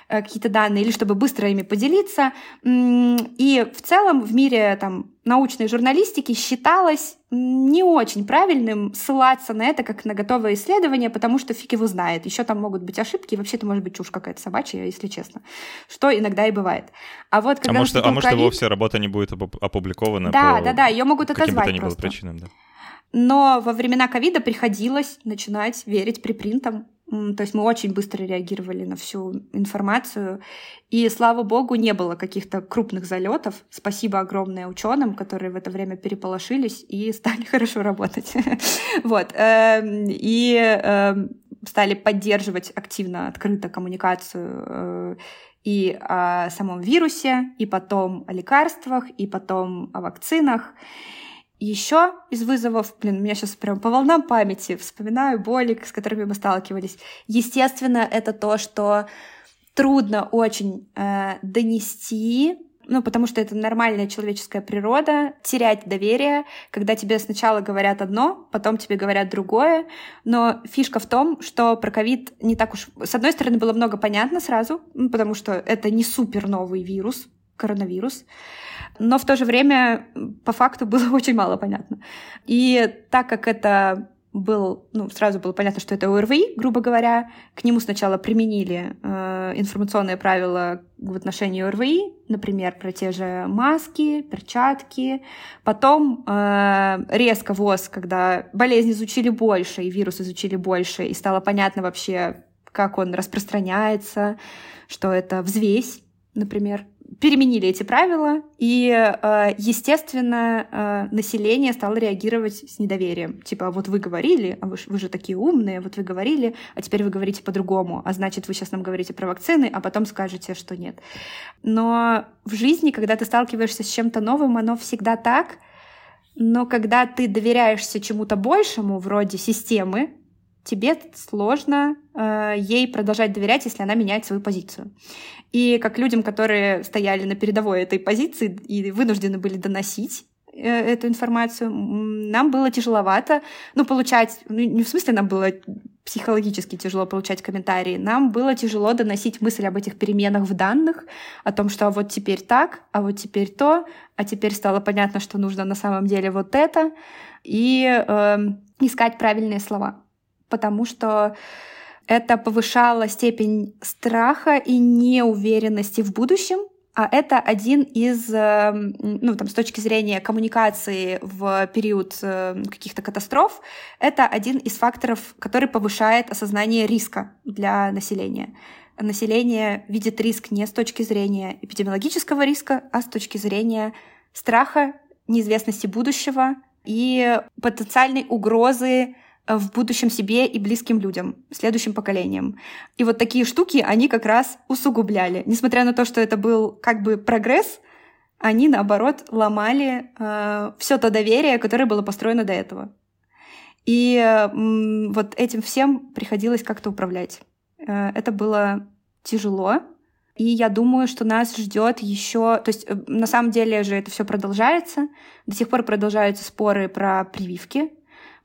какие-то данные, или чтобы быстро ими поделиться. И в целом в мире там, научной журналистики считалось не очень правильным ссылаться на это как на готовое исследование, потому что фиг его знает. Еще там могут быть ошибки, и вообще это может быть чушь какая-то собачья, если честно. Что иногда и бывает. А вот когда а может, а может COVID... вовсе работа не будет опубликована Да, по да, да, ее могут отозвать каким-то просто. причинам, да. Но во времена ковида приходилось начинать верить припринтам. То есть мы очень быстро реагировали на всю информацию. И, слава богу, не было каких-то крупных залетов. Спасибо огромное ученым, которые в это время переполошились и стали хорошо работать. Вот. Эм, и эм, стали поддерживать активно, открыто коммуникацию э, и о самом вирусе, и потом о лекарствах, и потом о вакцинах. Еще из вызовов, блин, меня сейчас прям по волнам памяти вспоминаю боли, с которыми мы сталкивались. Естественно, это то, что трудно очень э, донести ну, потому что это нормальная человеческая природа, терять доверие, когда тебе сначала говорят одно, потом тебе говорят другое, но фишка в том, что про ковид не так уж... С одной стороны, было много понятно сразу, ну, потому что это не супер новый вирус, коронавирус, но в то же время по факту было очень мало понятно. И так как это был, ну, сразу было понятно, что это ОРВИ, грубо говоря. К нему сначала применили э, информационные правила в отношении ОРВИ, например, про те же маски, перчатки. Потом э, резко ВОЗ, когда болезнь изучили больше, и вирус изучили больше, и стало понятно вообще, как он распространяется, что это взвесь, например, переменили эти правила, и, э, естественно, э, население стало реагировать с недоверием. Типа, вот вы говорили, а вы, вы же такие умные, вот вы говорили, а теперь вы говорите по-другому, а значит, вы сейчас нам говорите про вакцины, а потом скажете, что нет. Но в жизни, когда ты сталкиваешься с чем-то новым, оно всегда так, но когда ты доверяешься чему-то большему, вроде системы, тебе сложно э, ей продолжать доверять, если она меняет свою позицию. И как людям, которые стояли на передовой этой позиции и вынуждены были доносить э, эту информацию, нам было тяжеловато, ну, получать, ну, не в смысле нам было психологически тяжело получать комментарии, нам было тяжело доносить мысль об этих переменах в данных, о том, что а вот теперь так, а вот теперь то, а теперь стало понятно, что нужно на самом деле вот это, и э, искать правильные слова потому что это повышало степень страха и неуверенности в будущем, а это один из, эм, ну, там, с точки зрения коммуникации в период э, каких-то катастроф, это один из факторов, который повышает осознание риска для населения. Население видит риск не с точки зрения эпидемиологического риска, а с точки зрения страха, неизвестности будущего и потенциальной угрозы в будущем себе и близким людям, следующим поколениям. И вот такие штуки они как раз усугубляли. Несмотря на то, что это был как бы прогресс, они, наоборот, ломали э, все то доверие, которое было построено до этого. И э, вот этим всем приходилось как-то управлять. Э, это было тяжело, и я думаю, что нас ждет еще, то есть э, на самом деле же это все продолжается, до сих пор продолжаются споры про прививки,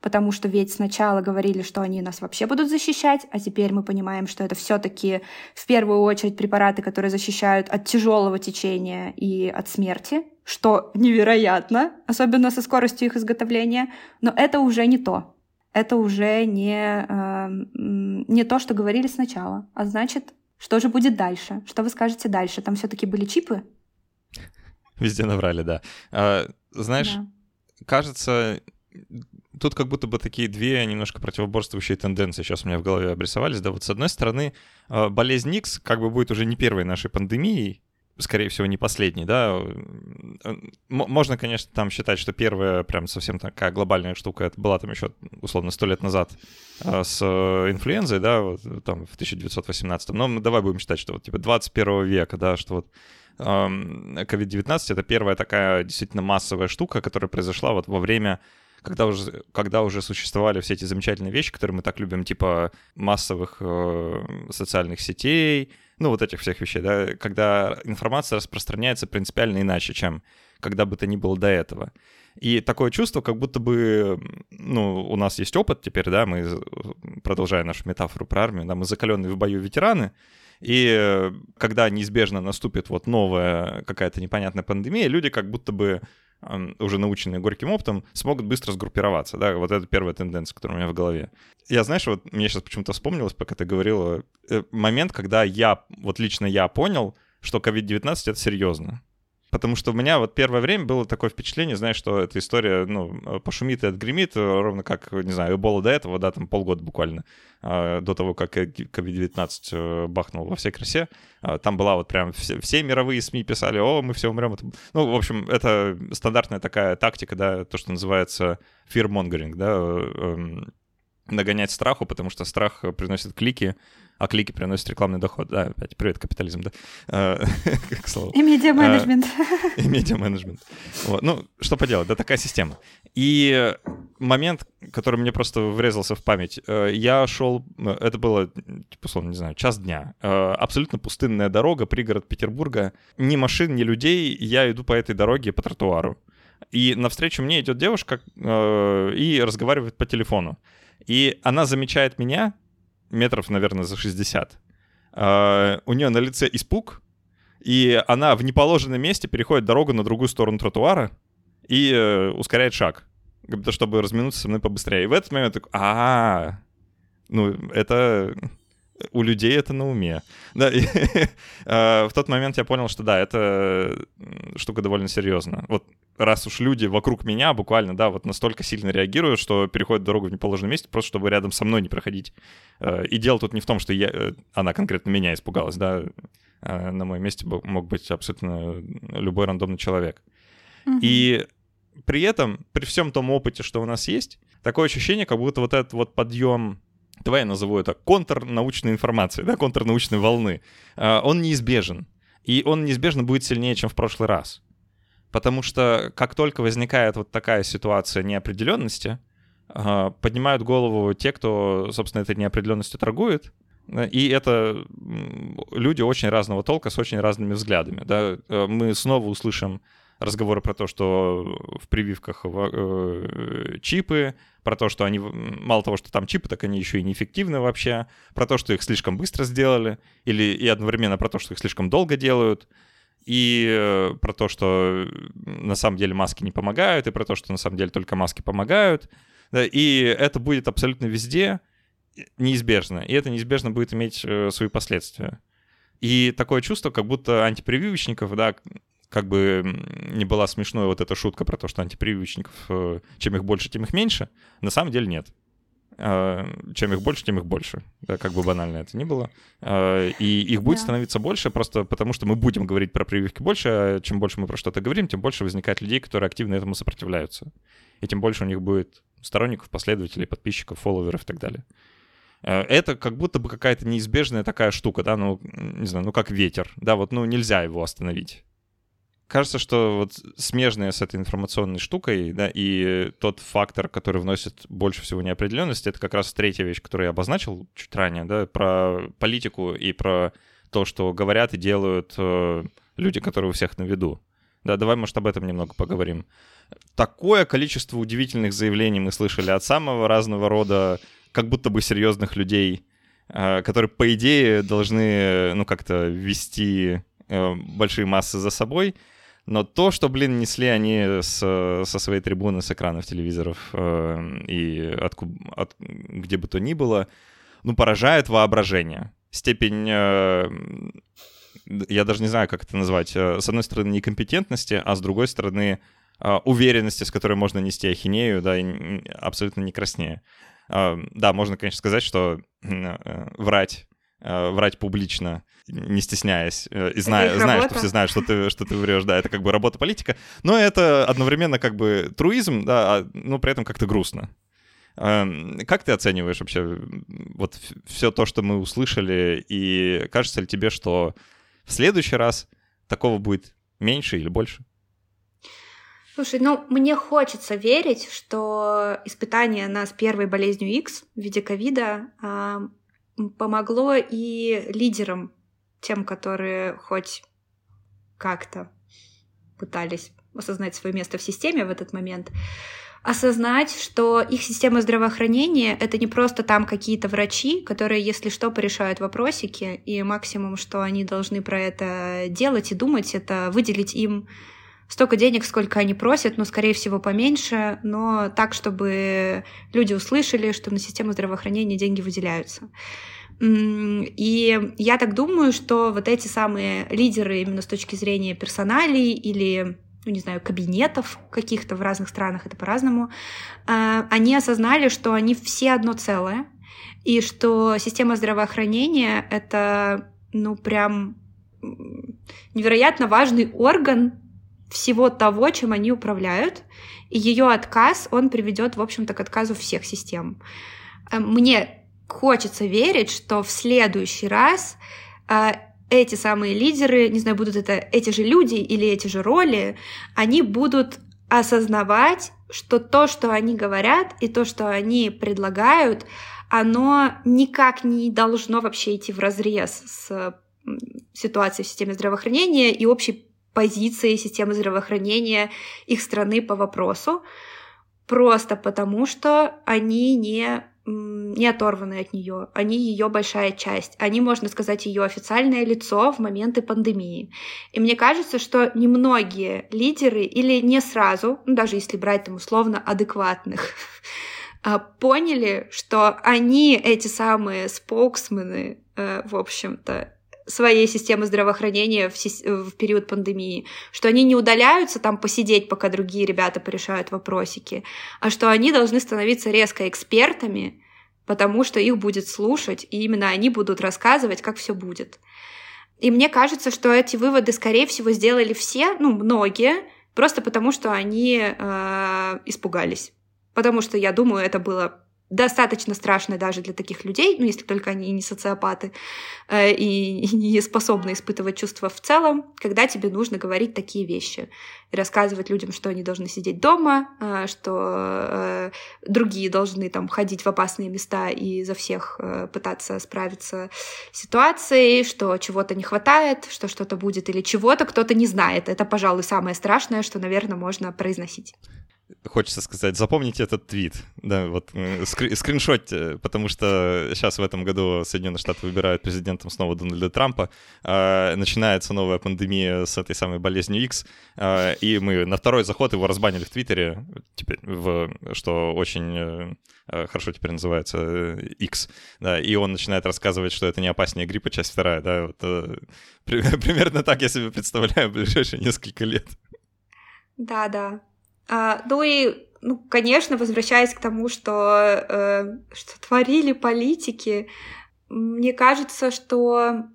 потому что ведь сначала говорили, что они нас вообще будут защищать, а теперь мы понимаем, что это все-таки в первую очередь препараты, которые защищают от тяжелого течения и от смерти, что невероятно, особенно со скоростью их изготовления, но это уже не то. Это уже не, э, не то, что говорили сначала. А значит, что же будет дальше? Что вы скажете дальше? Там все-таки были чипы? Везде наврали, да. А, знаешь, да. кажется, тут как будто бы такие две немножко противоборствующие тенденции сейчас у меня в голове обрисовались. Да, вот с одной стороны, э, болезнь Никс как бы будет уже не первой нашей пандемией, скорее всего, не последней, да. Э, можно, конечно, там считать, что первая прям совсем такая глобальная штука, это была там еще, условно, сто лет назад э, с инфлюензой, да, вот, там в 1918. Но мы давай будем считать, что вот типа 21 века, да, что вот COVID-19 — это первая такая действительно массовая штука, которая произошла вот во время когда уже, когда уже существовали все эти замечательные вещи, которые мы так любим, типа массовых э, социальных сетей, ну, вот этих всех вещей, да, когда информация распространяется принципиально иначе, чем когда бы то ни было до этого. И такое чувство, как будто бы, ну, у нас есть опыт теперь, да, мы, продолжая нашу метафору про армию, да, мы закаленные в бою ветераны, и когда неизбежно наступит вот новая какая-то непонятная пандемия, люди как будто бы уже наученные горьким опытом, смогут быстро сгруппироваться, да, вот это первая тенденция, которая у меня в голове. Я, знаешь, вот мне сейчас почему-то вспомнилось, пока ты говорила, э, момент, когда я, вот лично я понял, что COVID-19 — это серьезно. Потому что у меня вот первое время было такое впечатление, знаешь, что эта история, ну, пошумит и отгремит, ровно как, не знаю, Эбола до этого, да, там полгода буквально, а, до того, как COVID-19 э, бахнул во всей красе. А, там была вот прям все, все мировые СМИ писали, о, мы все умрем. Ну, в общем, это стандартная такая тактика, да, то, что называется fear-mongering, да, э, эм, нагонять страху, потому что страх приносит клики, а клики приносят рекламный доход. Да, опять, привет, капитализм, да? А, к слову. И медиа-менеджмент. А, и медиа-менеджмент. Вот. Ну, что поделать, да, такая система. И момент, который мне просто врезался в память. Э, я шел, э, это было, типа, условно, не знаю, час дня. Э, абсолютно пустынная дорога, пригород Петербурга. Ни машин, ни людей. Я иду по этой дороге по тротуару. И навстречу мне идет девушка и разговаривает по телефону. И она замечает меня метров, наверное, за 60. У нее на лице испуг, и она в неположенном месте переходит дорогу на другую сторону тротуара и ускоряет шаг чтобы разминуться со мной побыстрее. И в этот момент такой, а, ну, это у людей это на уме. Да, и, э, в тот момент я понял, что да, это штука довольно серьезная. Вот раз уж люди вокруг меня буквально, да, вот настолько сильно реагируют, что переходят дорогу в неположенном месте, просто чтобы рядом со мной не проходить. Э, и дело тут не в том, что я, э, она конкретно меня испугалась, да, э, на моем месте мог быть абсолютно любой рандомный человек. Mm-hmm. И при этом, при всем том опыте, что у нас есть, такое ощущение, как будто вот этот вот подъем давай я назову это контрнаучной информации, да, контрнаучной волны, он неизбежен. И он неизбежно будет сильнее, чем в прошлый раз. Потому что как только возникает вот такая ситуация неопределенности, а, поднимают голову те, кто, собственно, этой неопределенностью торгует, и это люди очень разного толка с очень разными взглядами. Да? Э, мы снова услышим разговоры про то, что в прививках э, чипы, про то, что они мало того, что там чипы, так они еще и неэффективны вообще, про то, что их слишком быстро сделали, или и одновременно про то, что их слишком долго делают, и э, про то, что на самом деле маски не помогают, и про то, что на самом деле только маски помогают. И это будет абсолютно везде неизбежно, и это неизбежно будет иметь э, свои последствия. И такое чувство, как будто антипрививочников, да, как бы не была смешной вот эта шутка про то, что антипрививочников, э, чем их больше, тем их меньше, на самом деле нет. А, чем их больше, тем их больше. Да, как бы банально это ни было. А, и их будет да. становиться больше просто потому, что мы будем говорить про прививки больше, а чем больше мы про что-то говорим, тем больше возникает людей, которые активно этому сопротивляются. И тем больше у них будет сторонников, последователей, подписчиков, фолловеров и так далее. А, это как будто бы какая-то неизбежная такая штука, да, ну, не знаю, ну, как ветер, да, вот, ну, нельзя его остановить кажется, что вот смежная с этой информационной штукой, да, и тот фактор, который вносит больше всего неопределенности, это как раз третья вещь, которую я обозначил чуть ранее, да, про политику и про то, что говорят и делают э, люди, которые у всех на виду. Да, давай, может, об этом немного поговорим. Такое количество удивительных заявлений мы слышали от самого разного рода, как будто бы серьезных людей, э, которые, по идее, должны, ну, как-то вести э, большие массы за собой, но то, что, блин, несли они с, со своей трибуны, с экранов телевизоров э, и от, от, где бы то ни было, ну, поражает воображение. Степень, э, я даже не знаю, как это назвать, э, с одной стороны, некомпетентности, а с другой стороны, э, уверенности, с которой можно нести ахинею, да, и абсолютно не краснее. Э, да, можно, конечно, сказать, что врать, врать публично — не стесняясь, э, и зная, зная что все знают, что ты, что ты врешь, да, это как бы работа политика, но это одновременно как бы труизм, да, а, но при этом как-то грустно. Эм, как ты оцениваешь вообще вот все то, что мы услышали, и кажется ли тебе, что в следующий раз такого будет меньше или больше? Слушай, ну мне хочется верить, что испытание нас первой болезнью X в виде ковида э, помогло и лидерам тем, которые хоть как-то пытались осознать свое место в системе в этот момент, осознать, что их система здравоохранения — это не просто там какие-то врачи, которые, если что, порешают вопросики, и максимум, что они должны про это делать и думать, это выделить им столько денег, сколько они просят, но, скорее всего, поменьше, но так, чтобы люди услышали, что на систему здравоохранения деньги выделяются. И я так думаю, что вот эти самые лидеры именно с точки зрения персоналей или ну, не знаю, кабинетов каких-то в разных странах, это по-разному, а, они осознали, что они все одно целое, и что система здравоохранения — это, ну, прям невероятно важный орган всего того, чем они управляют, и ее отказ, он приведет, в общем-то, к отказу всех систем. Мне хочется верить, что в следующий раз э, эти самые лидеры, не знаю, будут это эти же люди или эти же роли, они будут осознавать, что то, что они говорят и то, что они предлагают, оно никак не должно вообще идти в разрез с ситуацией в системе здравоохранения и общей позицией системы здравоохранения их страны по вопросу, просто потому что они не не оторваны от нее, они ее большая часть, они, можно сказать, ее официальное лицо в моменты пандемии. И мне кажется, что немногие лидеры или не сразу, ну, даже если брать там условно адекватных, а, поняли, что они, эти самые споксмены, э, в общем-то, своей системы здравоохранения в, в период пандемии, что они не удаляются там посидеть, пока другие ребята порешают вопросики, а что они должны становиться резко экспертами, потому что их будет слушать, и именно они будут рассказывать, как все будет. И мне кажется, что эти выводы, скорее всего, сделали все, ну, многие, просто потому что они э, испугались. Потому что, я думаю, это было достаточно страшное даже для таких людей, ну, если только они не социопаты э, и, и не способны испытывать чувства в целом, когда тебе нужно говорить такие вещи и рассказывать людям, что они должны сидеть дома, э, что э, другие должны там ходить в опасные места и за всех э, пытаться справиться с ситуацией, что чего-то не хватает, что что-то будет или чего-то кто-то не знает. Это, пожалуй, самое страшное, что, наверное, можно произносить хочется сказать, запомните этот твит, да, вот скри- скриншотьте, потому что сейчас в этом году Соединенные Штаты выбирают президентом снова Дональда Трампа, э, начинается новая пандемия с этой самой болезнью X, э, и мы на второй заход его разбанили в Твиттере, теперь, в, что очень э, хорошо теперь называется X, да, и он начинает рассказывать, что это не опаснее гриппа, часть вторая, да, вот, э, при, примерно так я себе представляю ближайшие несколько лет. Да, да, а, ну и, ну, конечно, возвращаясь к тому, что, э, что творили политики, мне кажется, что,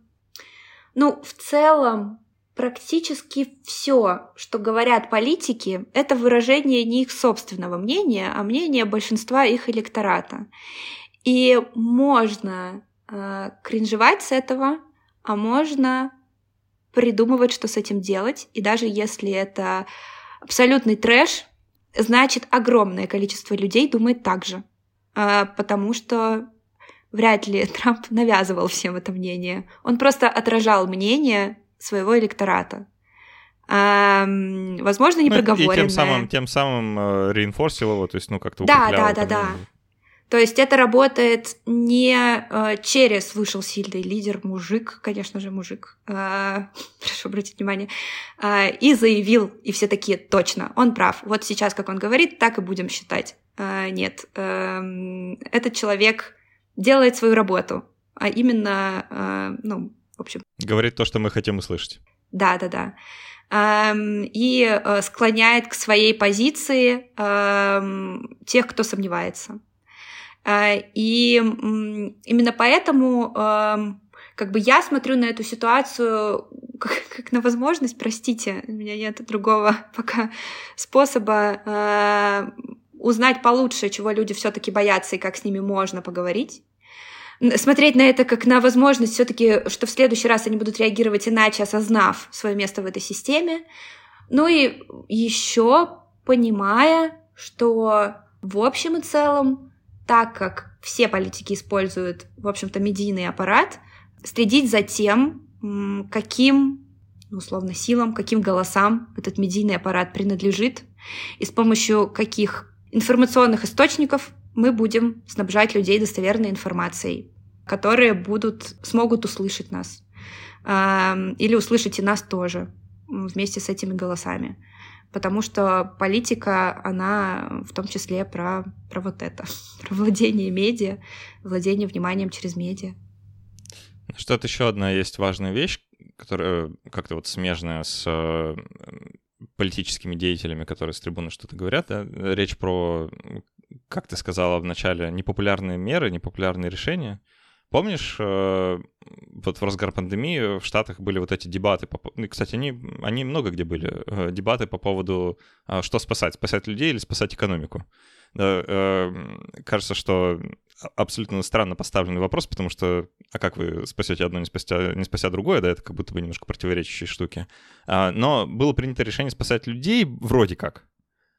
ну, в целом, практически все, что говорят политики, это выражение не их собственного мнения, а мнения большинства их электората. И можно э, кринжевать с этого, а можно придумывать, что с этим делать. И даже если это абсолютный трэш, значит, огромное количество людей думает так же. А, потому что вряд ли Трамп навязывал всем это мнение. Он просто отражал мнение своего электората. А, возможно, непроговоренное. Ну, и тем самым, тем самым э, реинфорсил его, то есть, ну, как-то Да, да, да, да. То есть это работает не э, через вышел сильный лидер, мужик, конечно же, мужик, э, прошу обратить внимание, э, и заявил, и все такие, точно, он прав. Вот сейчас, как он говорит, так и будем считать. Э, нет, э, этот человек делает свою работу, а именно, э, ну, в общем... Говорит то, что мы хотим услышать. Да, да, да и э, склоняет к своей позиции тех, кто сомневается. А, и именно поэтому как бы я смотрю на эту ситуацию как, как на возможность, простите, у меня нет другого пока способа э, узнать получше, чего люди все-таки боятся и как с ними можно поговорить. Смотреть на это как на возможность все-таки, что в следующий раз они будут реагировать иначе, осознав свое место в этой системе. Ну и еще понимая, что в общем и целом так как все политики используют, в общем-то, медийный аппарат, следить за тем, каким, ну, условно, силам, каким голосам этот медийный аппарат принадлежит, и с помощью каких информационных источников мы будем снабжать людей достоверной информацией, которые будут, смогут услышать нас. Или услышать и нас тоже вместе с этими голосами потому что политика, она в том числе про, про вот это, про владение медиа, владение вниманием через медиа. Что-то еще одна есть важная вещь, которая как-то вот смежная с э, политическими деятелями, которые с трибуны что-то говорят. Да? Речь про, как ты сказала в начале, непопулярные меры, непопулярные решения. Помнишь, э, вот в разгар пандемии в Штатах были вот эти дебаты, по, ну, кстати, они, они много где были, э, дебаты по поводу, а, что спасать, спасать людей или спасать экономику. Э, кажется, что абсолютно странно поставленный вопрос, потому что, а как вы спасете одно, не спася, не спася другое, да, это как будто бы немножко противоречащие штуки. А, но было принято решение спасать людей вроде как.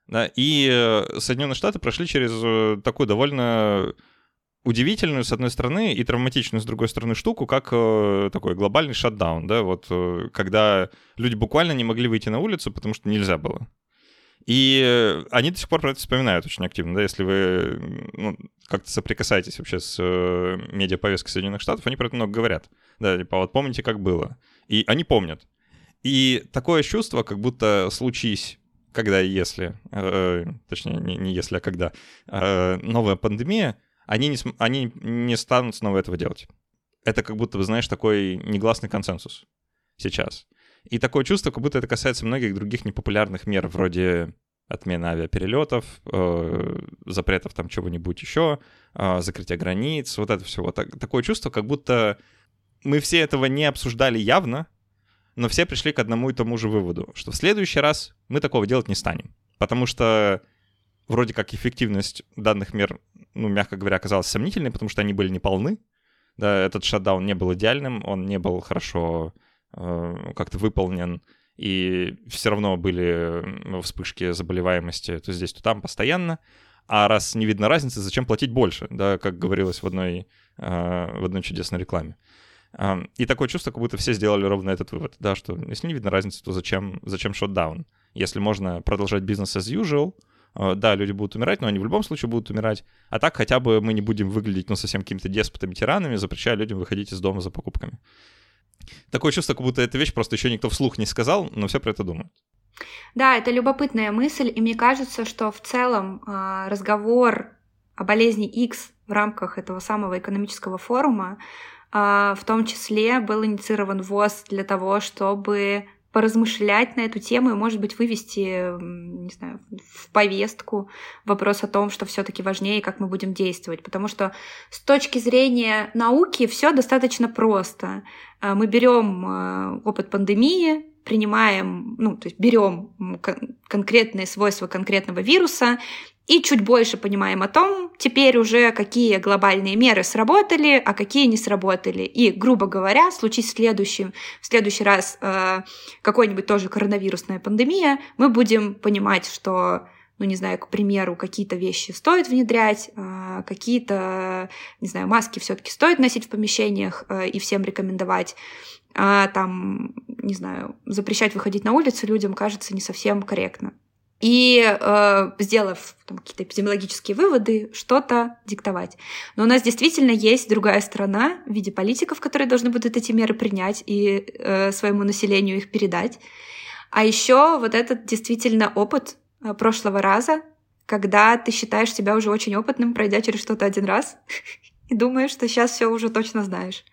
Да, и Соединенные Штаты прошли через такую довольно удивительную, с одной стороны, и травматичную, с другой стороны, штуку, как э, такой глобальный шатдаун, да, вот э, когда люди буквально не могли выйти на улицу, потому что нельзя было. И они до сих пор про это вспоминают очень активно, да, если вы ну, как-то соприкасаетесь вообще с э, медиаповесткой Соединенных Штатов, они про это много говорят. Да, типа, вот помните, как было. И они помнят. И такое чувство, как будто случись когда и если, э, точнее, не, не если, а когда, э, новая пандемия, они не, они не станут снова этого делать. Это как будто, знаешь, такой негласный консенсус сейчас. И такое чувство, как будто это касается многих других непопулярных мер, вроде отмены авиаперелетов, э, запретов там чего-нибудь еще, э, закрытия границ, вот это все. Вот так, такое чувство, как будто мы все этого не обсуждали явно, но все пришли к одному и тому же выводу, что в следующий раз мы такого делать не станем. Потому что вроде как эффективность данных мер, ну, мягко говоря, оказалась сомнительной, потому что они были неполны. Да, этот шатдаун не был идеальным, он не был хорошо э, как-то выполнен, и все равно были вспышки заболеваемости то здесь, то там постоянно. А раз не видно разницы, зачем платить больше, да, как говорилось в одной, э, в одной чудесной рекламе. И такое чувство, как будто все сделали ровно этот вывод, да, что если не видно разницы, то зачем, зачем шотдаун? Если можно продолжать бизнес as usual, да, люди будут умирать, но они в любом случае будут умирать. А так хотя бы мы не будем выглядеть, ну, совсем какими-то деспотами, тиранами, запрещая людям выходить из дома за покупками. Такое чувство, как будто эта вещь просто еще никто вслух не сказал, но все про это думают. Да, это любопытная мысль, и мне кажется, что в целом а, разговор о болезни X в рамках этого самого экономического форума а, в том числе был инициирован ВОЗ для того, чтобы поразмышлять на эту тему и, может быть, вывести, не знаю, в повестку вопрос о том, что все-таки важнее, как мы будем действовать. Потому что с точки зрения науки все достаточно просто. А, мы берем а, опыт пандемии, принимаем, ну, то есть берем конкретные свойства конкретного вируса и чуть больше понимаем о том, теперь уже какие глобальные меры сработали, а какие не сработали. И, грубо говоря, случись в следующий, в следующий раз э, какой-нибудь тоже коронавирусная пандемия, мы будем понимать, что ну, не знаю, к примеру, какие-то вещи стоит внедрять, э, какие-то, не знаю, маски все-таки стоит носить в помещениях э, и всем рекомендовать. А там, не знаю, запрещать выходить на улицу людям кажется не совсем корректно и, э, сделав там, какие-то эпидемиологические выводы, что-то диктовать. Но у нас действительно есть другая сторона в виде политиков, которые должны будут эти меры принять и э, своему населению их передать. А еще вот этот действительно опыт э, прошлого раза, когда ты считаешь себя уже очень опытным, пройдя через что-то один раз, и думаешь, что сейчас все уже точно знаешь.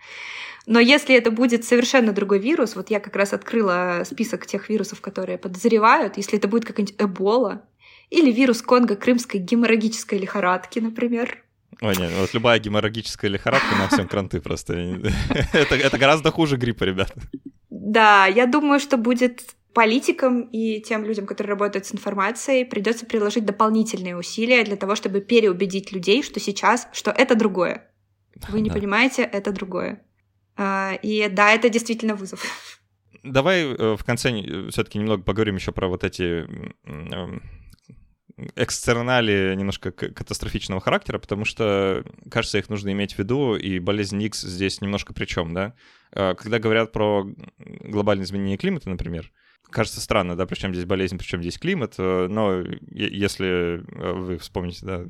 Но если это будет совершенно другой вирус, вот я как раз открыла список тех вирусов, которые подозревают, если это будет какая-нибудь Эбола или вирус Конго-Крымской геморрагической лихорадки, например, Ой, нет, вот любая геморрагическая лихорадка на всем кранты просто. это, это гораздо хуже гриппа, ребят. Да, я думаю, что будет политикам и тем людям, которые работают с информацией, придется приложить дополнительные усилия для того, чтобы переубедить людей, что сейчас, что это другое. Вы не да. понимаете, это другое. А, и да, это действительно вызов. Давай э, в конце э, все-таки немного поговорим еще про вот эти эм, экстернали немножко катастрофичного характера, потому что, кажется, их нужно иметь в виду, и болезнь X здесь немножко при чем, да? А, когда говорят про глобальное изменение климата, например, кажется странно, да, причем здесь болезнь, причем здесь климат, э, но если вы вспомните, да,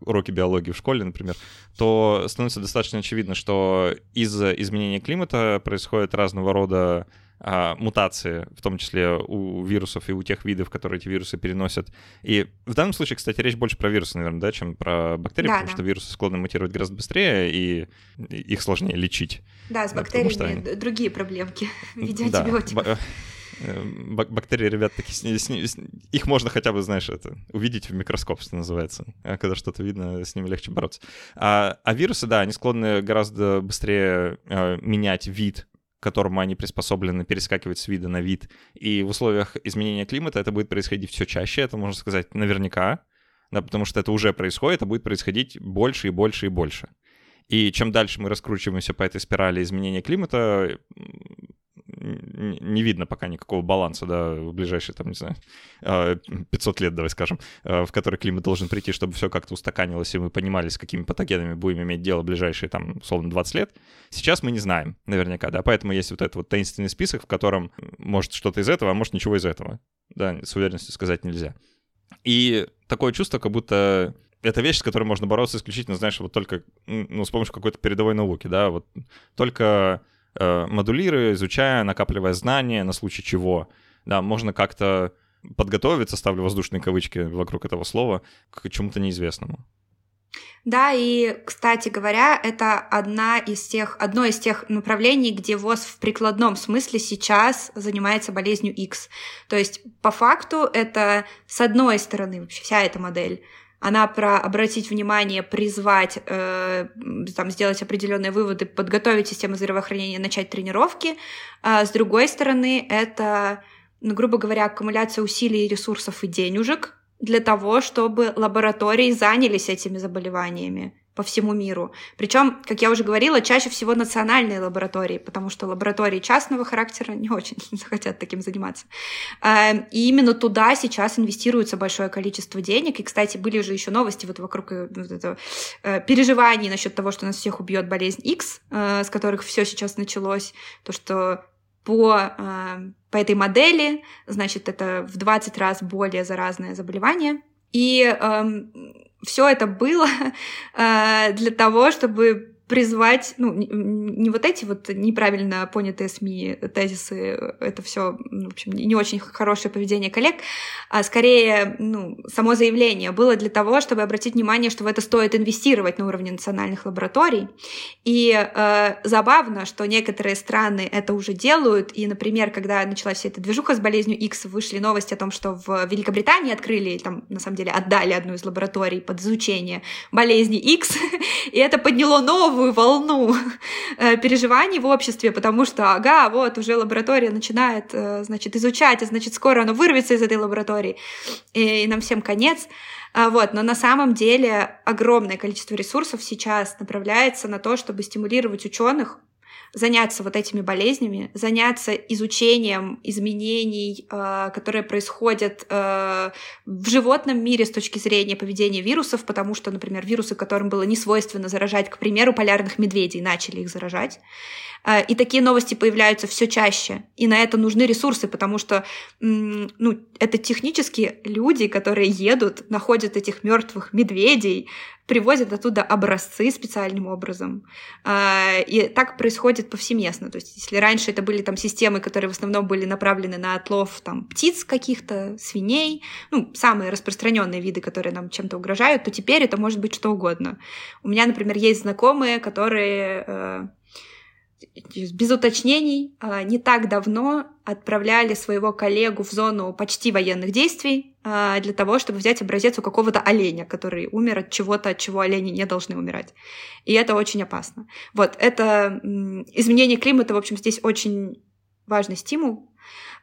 уроки биологии в школе, например, то становится достаточно очевидно, что из-за изменения климата происходят разного рода а, мутации, в том числе у вирусов и у тех видов, которые эти вирусы переносят. И в данном случае, кстати, речь больше про вирусы, наверное, да, чем про бактерии, да, потому да. что вирусы склонны мутировать гораздо быстрее, и их сложнее лечить. Да, с бактериями что... другие проблемки в виде антибиотиков. Э, бактерии, ребят, такие, с, с, с, их можно хотя бы, знаешь, это увидеть в микроскоп, что называется. А когда что-то видно, с ними легче бороться. А, а вирусы, да, они склонны гораздо быстрее а, менять вид к которому они приспособлены перескакивать с вида на вид. И в условиях изменения климата это будет происходить все чаще, это можно сказать наверняка. да, потому что это уже происходит, а будет происходить больше и больше и больше. И чем дальше мы раскручиваемся по этой спирали изменения климата, не видно пока никакого баланса, да, в ближайшие, там, не знаю, 500 а, лет, давай скажем, а, в который климат должен прийти, чтобы все как-то устаканилось, и мы понимали, с какими патогенами будем иметь дело в ближайшие, там, условно, 20 лет. Сейчас мы не знаем, наверняка, да, поэтому есть вот этот вот таинственный список, в котором может что-то из этого, а может ничего из этого, да, с уверенностью сказать нельзя. И такое чувство, как будто это вещь, с которой можно бороться исключительно, знаешь, вот только, ну, с помощью какой-то передовой науки, да, вот только модулируя, изучая, накапливая знания, на случай чего, да, можно как-то подготовиться, ставлю воздушные кавычки вокруг этого слова, к чему-то неизвестному. Да, и, кстати говоря, это одна из тех, одно из тех направлений, где ВОЗ в прикладном смысле сейчас занимается болезнью X. То есть, по факту, это, с одной стороны, вообще вся эта модель, она про обратить внимание, призвать, э, там, сделать определенные выводы, подготовить систему здравоохранения, начать тренировки. А с другой стороны, это, ну, грубо говоря, аккумуляция усилий, ресурсов и денежек для того, чтобы лаборатории занялись этими заболеваниями по всему миру. Причем, как я уже говорила, чаще всего национальные лаборатории, потому что лаборатории частного характера не очень захотят таким заниматься. Эм, и именно туда сейчас инвестируется большое количество денег. И, кстати, были уже еще новости вот вокруг э, вот этого, э, переживаний насчет того, что нас всех убьет болезнь X, э, с которых все сейчас началось. То, что по, по этой модели, значит, это в 20 раз более заразное заболевание. И эм, все это было э, для того, чтобы призвать, ну, не вот эти вот неправильно понятые СМИ тезисы, это все, ну, в общем, не очень хорошее поведение коллег, а скорее, ну, само заявление было для того, чтобы обратить внимание, что в это стоит инвестировать на уровне национальных лабораторий. И э, забавно, что некоторые страны это уже делают, и, например, когда началась вся эта движуха с болезнью X, вышли новости о том, что в Великобритании открыли, там, на самом деле, отдали одну из лабораторий под изучение болезни X, и это подняло новую новую волну э, переживаний в обществе, потому что, ага, вот уже лаборатория начинает, э, значит, изучать, и, значит, скоро оно вырвется из этой лаборатории, и нам всем конец. А, вот, но на самом деле огромное количество ресурсов сейчас направляется на то, чтобы стимулировать ученых заняться вот этими болезнями, заняться изучением изменений, э, которые происходят э, в животном мире с точки зрения поведения вирусов, потому что, например, вирусы, которым было не свойственно заражать, к примеру, полярных медведей, начали их заражать. Э, и такие новости появляются все чаще. И на это нужны ресурсы, потому что ну, это технически люди, которые едут, находят этих мертвых медведей, привозят оттуда образцы специальным образом. А, и так происходит повсеместно. То есть, если раньше это были там системы, которые в основном были направлены на отлов там, птиц каких-то, свиней, ну, самые распространенные виды, которые нам чем-то угрожают, то теперь это может быть что угодно. У меня, например, есть знакомые, которые э, без уточнений, а, не так давно отправляли своего коллегу в зону почти военных действий а, для того, чтобы взять образец у какого-то оленя, который умер от чего-то, от чего олени не должны умирать. И это очень опасно. Вот, это изменение климата, в общем, здесь очень важный стимул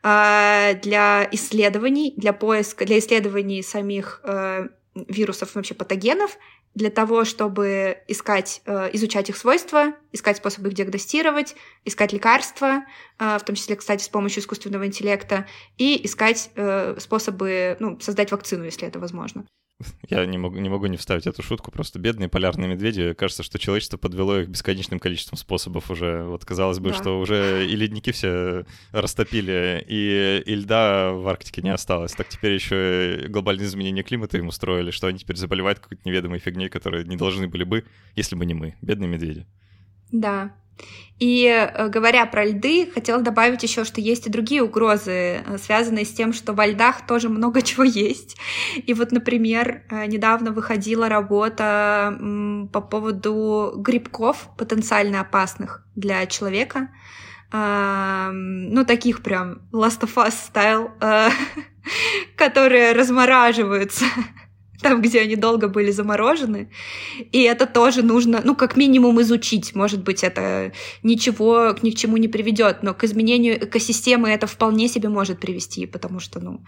а, для исследований, для поиска, для исследований самих э, вирусов, вообще патогенов, для того, чтобы искать, э, изучать их свойства, искать способы их диагностировать, искать лекарства, э, в том числе, кстати, с помощью искусственного интеллекта, и искать э, способы ну, создать вакцину, если это возможно. Я не могу, не могу не вставить эту шутку. Просто бедные полярные медведи. Кажется, что человечество подвело их бесконечным количеством способов уже. Вот казалось бы, да. что уже и ледники все растопили, и, и льда в Арктике не осталось. Так теперь еще глобальные изменения климата им устроили, что они теперь заболевают какой-то неведомой фигней, которые не должны были бы, если бы не мы. Бедные медведи. Да, и э, говоря про льды, хотела добавить еще, что есть и другие угрозы, э, связанные с тем, что во льдах тоже много чего есть. И вот, например, э, недавно выходила работа по поводу грибков потенциально опасных для человека. Ну, таких прям Last of Us стайл, которые размораживаются там, где они долго были заморожены. И это тоже нужно, ну, как минимум изучить. Может быть, это ничего ни к чему не приведет, но к изменению экосистемы это вполне себе может привести, потому что, ну,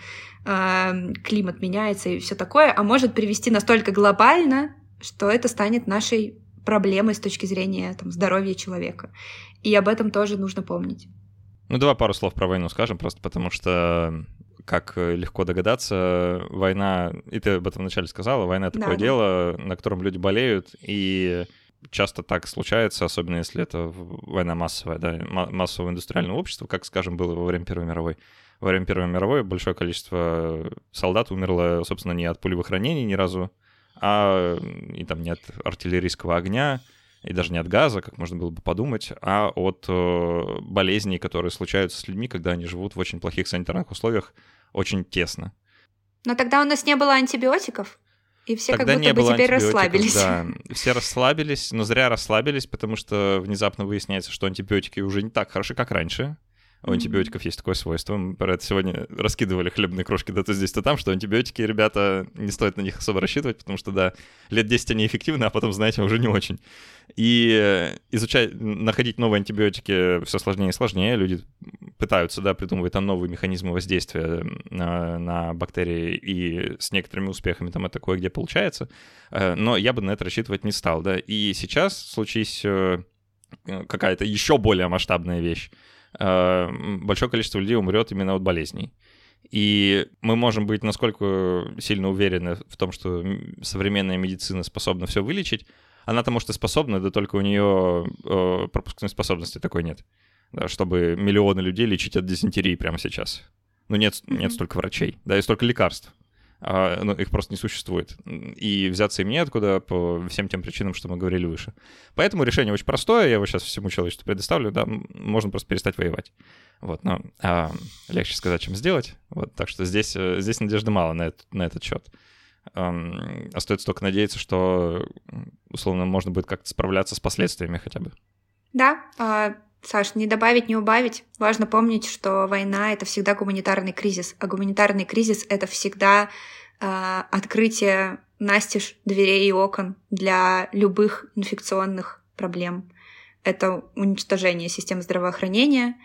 э, климат меняется и все такое, а может привести настолько глобально, что это станет нашей проблемой с точки зрения там, здоровья человека. И об этом тоже нужно помнить. Ну, давай пару слов про войну скажем, просто потому что как э, легко догадаться, война, и ты об этом вначале сказала, война такое да, дело, да. на котором люди болеют, и часто так случается, особенно если это война массовая, да, массового индустриального общества, как, скажем, было во время Первой мировой. Во время Первой мировой большое количество солдат умерло, собственно, не от пулевых ранений ни разу, а и там не от артиллерийского огня, и даже не от газа, как можно было бы подумать, а от э, болезней, которые случаются с людьми, когда они живут в очень плохих санитарных условиях, очень тесно. Но тогда у нас не было антибиотиков, и все Тогда как будто бы теперь расслабились. Да, все расслабились, но зря расслабились, потому что внезапно выясняется, что антибиотики уже не так хороши, как раньше. У антибиотиков есть такое свойство. Мы про это сегодня раскидывали хлебные крошки да то здесь, то там, что антибиотики, ребята, не стоит на них особо рассчитывать, потому что, да, лет 10 они эффективны, а потом, знаете, уже не очень. И изучать, находить новые антибиотики все сложнее и сложнее. Люди пытаются, да, придумывать там новые механизмы воздействия на, на бактерии, и с некоторыми успехами там это кое-где получается. Э, но я бы на это рассчитывать не стал, да. И сейчас случись э, какая-то еще более масштабная вещь, Э, большое количество людей умрет именно от болезней. И мы можем быть насколько сильно уверены в том, что современная медицина способна все вылечить. Она-то, может, и способна, да только у нее э, пропускной способности такой нет. Да, чтобы миллионы людей лечить от дизентерии прямо сейчас. Ну, нет, нет столько врачей, да, и столько лекарств а, ну, их просто не существует. И взяться им неоткуда по всем тем причинам, что мы говорили выше. Поэтому решение очень простое, я его сейчас всему человечеству предоставлю, да, можно просто перестать воевать. Вот, но а, легче сказать, чем сделать. Вот, так что здесь, э, здесь надежды мало на, этот, на этот счет. Um, остается только надеяться, что, условно, можно будет как-то справляться с последствиями хотя бы. Да, а, Саш, не добавить, не убавить. Важно помнить, что война — это всегда гуманитарный кризис, а гуманитарный кризис — это всегда э, открытие настежь дверей и окон для любых инфекционных проблем. Это уничтожение системы здравоохранения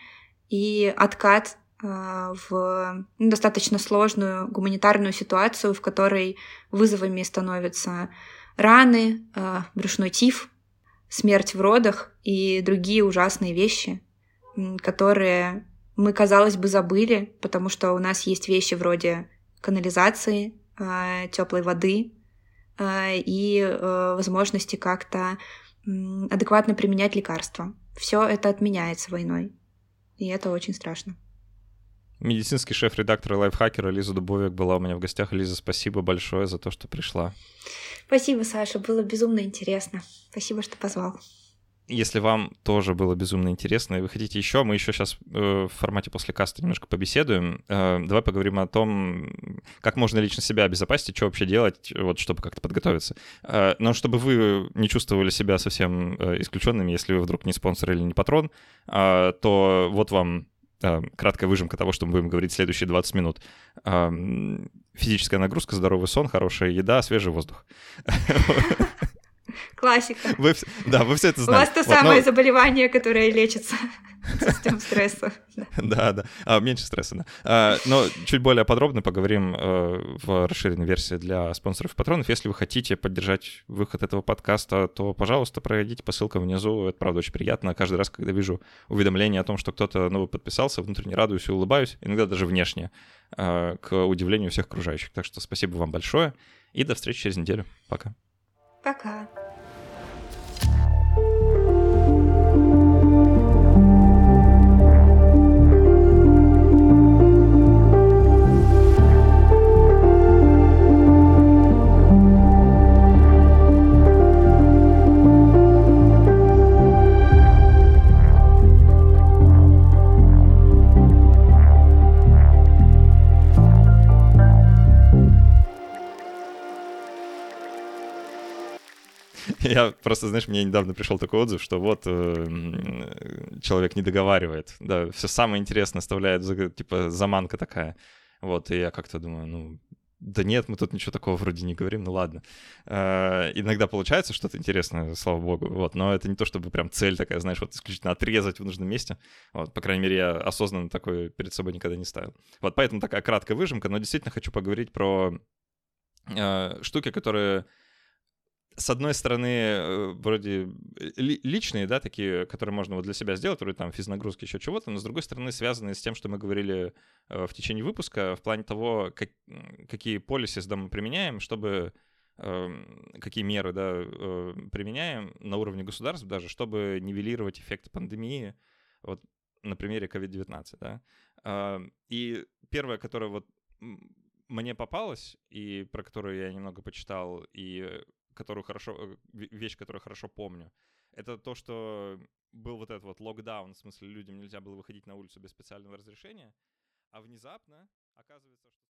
и откат э, в достаточно сложную гуманитарную ситуацию, в которой вызовами становятся раны, э, брюшной тиф, смерть в родах и другие ужасные вещи, которые мы, казалось бы, забыли, потому что у нас есть вещи вроде канализации, а, теплой воды а, и э, возможности как-то адекватно применять лекарства. Все это отменяется войной. И это очень страшно. Медицинский шеф-редактор и лайфхакера Лиза Дубовик была у меня в гостях. Лиза, спасибо большое за то, что пришла. Спасибо, Саша, было безумно интересно. Спасибо, что позвал. Если вам тоже было безумно интересно и вы хотите еще, мы еще сейчас э, в формате после каста немножко побеседуем. Э, давай поговорим о том, как можно лично себя обезопасить, что вообще делать, вот чтобы как-то подготовиться. Э, но чтобы вы не чувствовали себя совсем исключенными, если вы вдруг не спонсор или не патрон, то вот вам краткая выжимка того, что мы будем говорить следующие 20 минут. Э, физическая нагрузка, здоровый сон, хорошая еда, свежий воздух. Классика. Вы, да, вы все это знаете. У вас то вот, самое но... заболевание, которое лечится систем стресса. Да, да. А, меньше стресса, да. А, но чуть более подробно поговорим э, в расширенной версии для спонсоров и патронов. Если вы хотите поддержать выход этого подкаста, то, пожалуйста, пройдите по ссылкам внизу. Это, правда, очень приятно. Каждый раз, когда вижу уведомление о том, что кто-то новый подписался, внутренне радуюсь и улыбаюсь. Иногда даже внешне, э, к удивлению всех окружающих. Так что спасибо вам большое. И до встречи через неделю. Пока. Пока. Я просто, знаешь, мне недавно пришел такой отзыв, что вот э, человек не договаривает, да, все самое интересное оставляет, типа заманка такая. Вот, и я как-то думаю, ну, да нет, мы тут ничего такого вроде не говорим, ну ладно. Э, иногда получается что-то интересное, слава богу, вот, но это не то, чтобы прям цель такая, знаешь, вот исключительно отрезать в нужном месте. Вот, по крайней мере, я осознанно такое перед собой никогда не ставил. Вот, поэтому такая краткая выжимка, но действительно хочу поговорить про э, штуки, которые с одной стороны, э, вроде э, личные, да, такие, которые можно вот для себя сделать, вроде там физнагрузки, еще чего-то, но с другой стороны связанные с тем, что мы говорили э, в течение выпуска, в плане того, как, какие полисы да, мы применяем, чтобы эм, какие меры да, применяем на уровне государств даже, чтобы нивелировать эффекты пандемии, вот на примере COVID-19, да. Эм, и первое, которое вот мне попалось, и про которую я немного почитал, и которую хорошо, э, вещь, которую хорошо помню, это то, что был вот этот вот локдаун, в смысле людям нельзя было выходить на улицу без специального разрешения, а внезапно оказывается, что...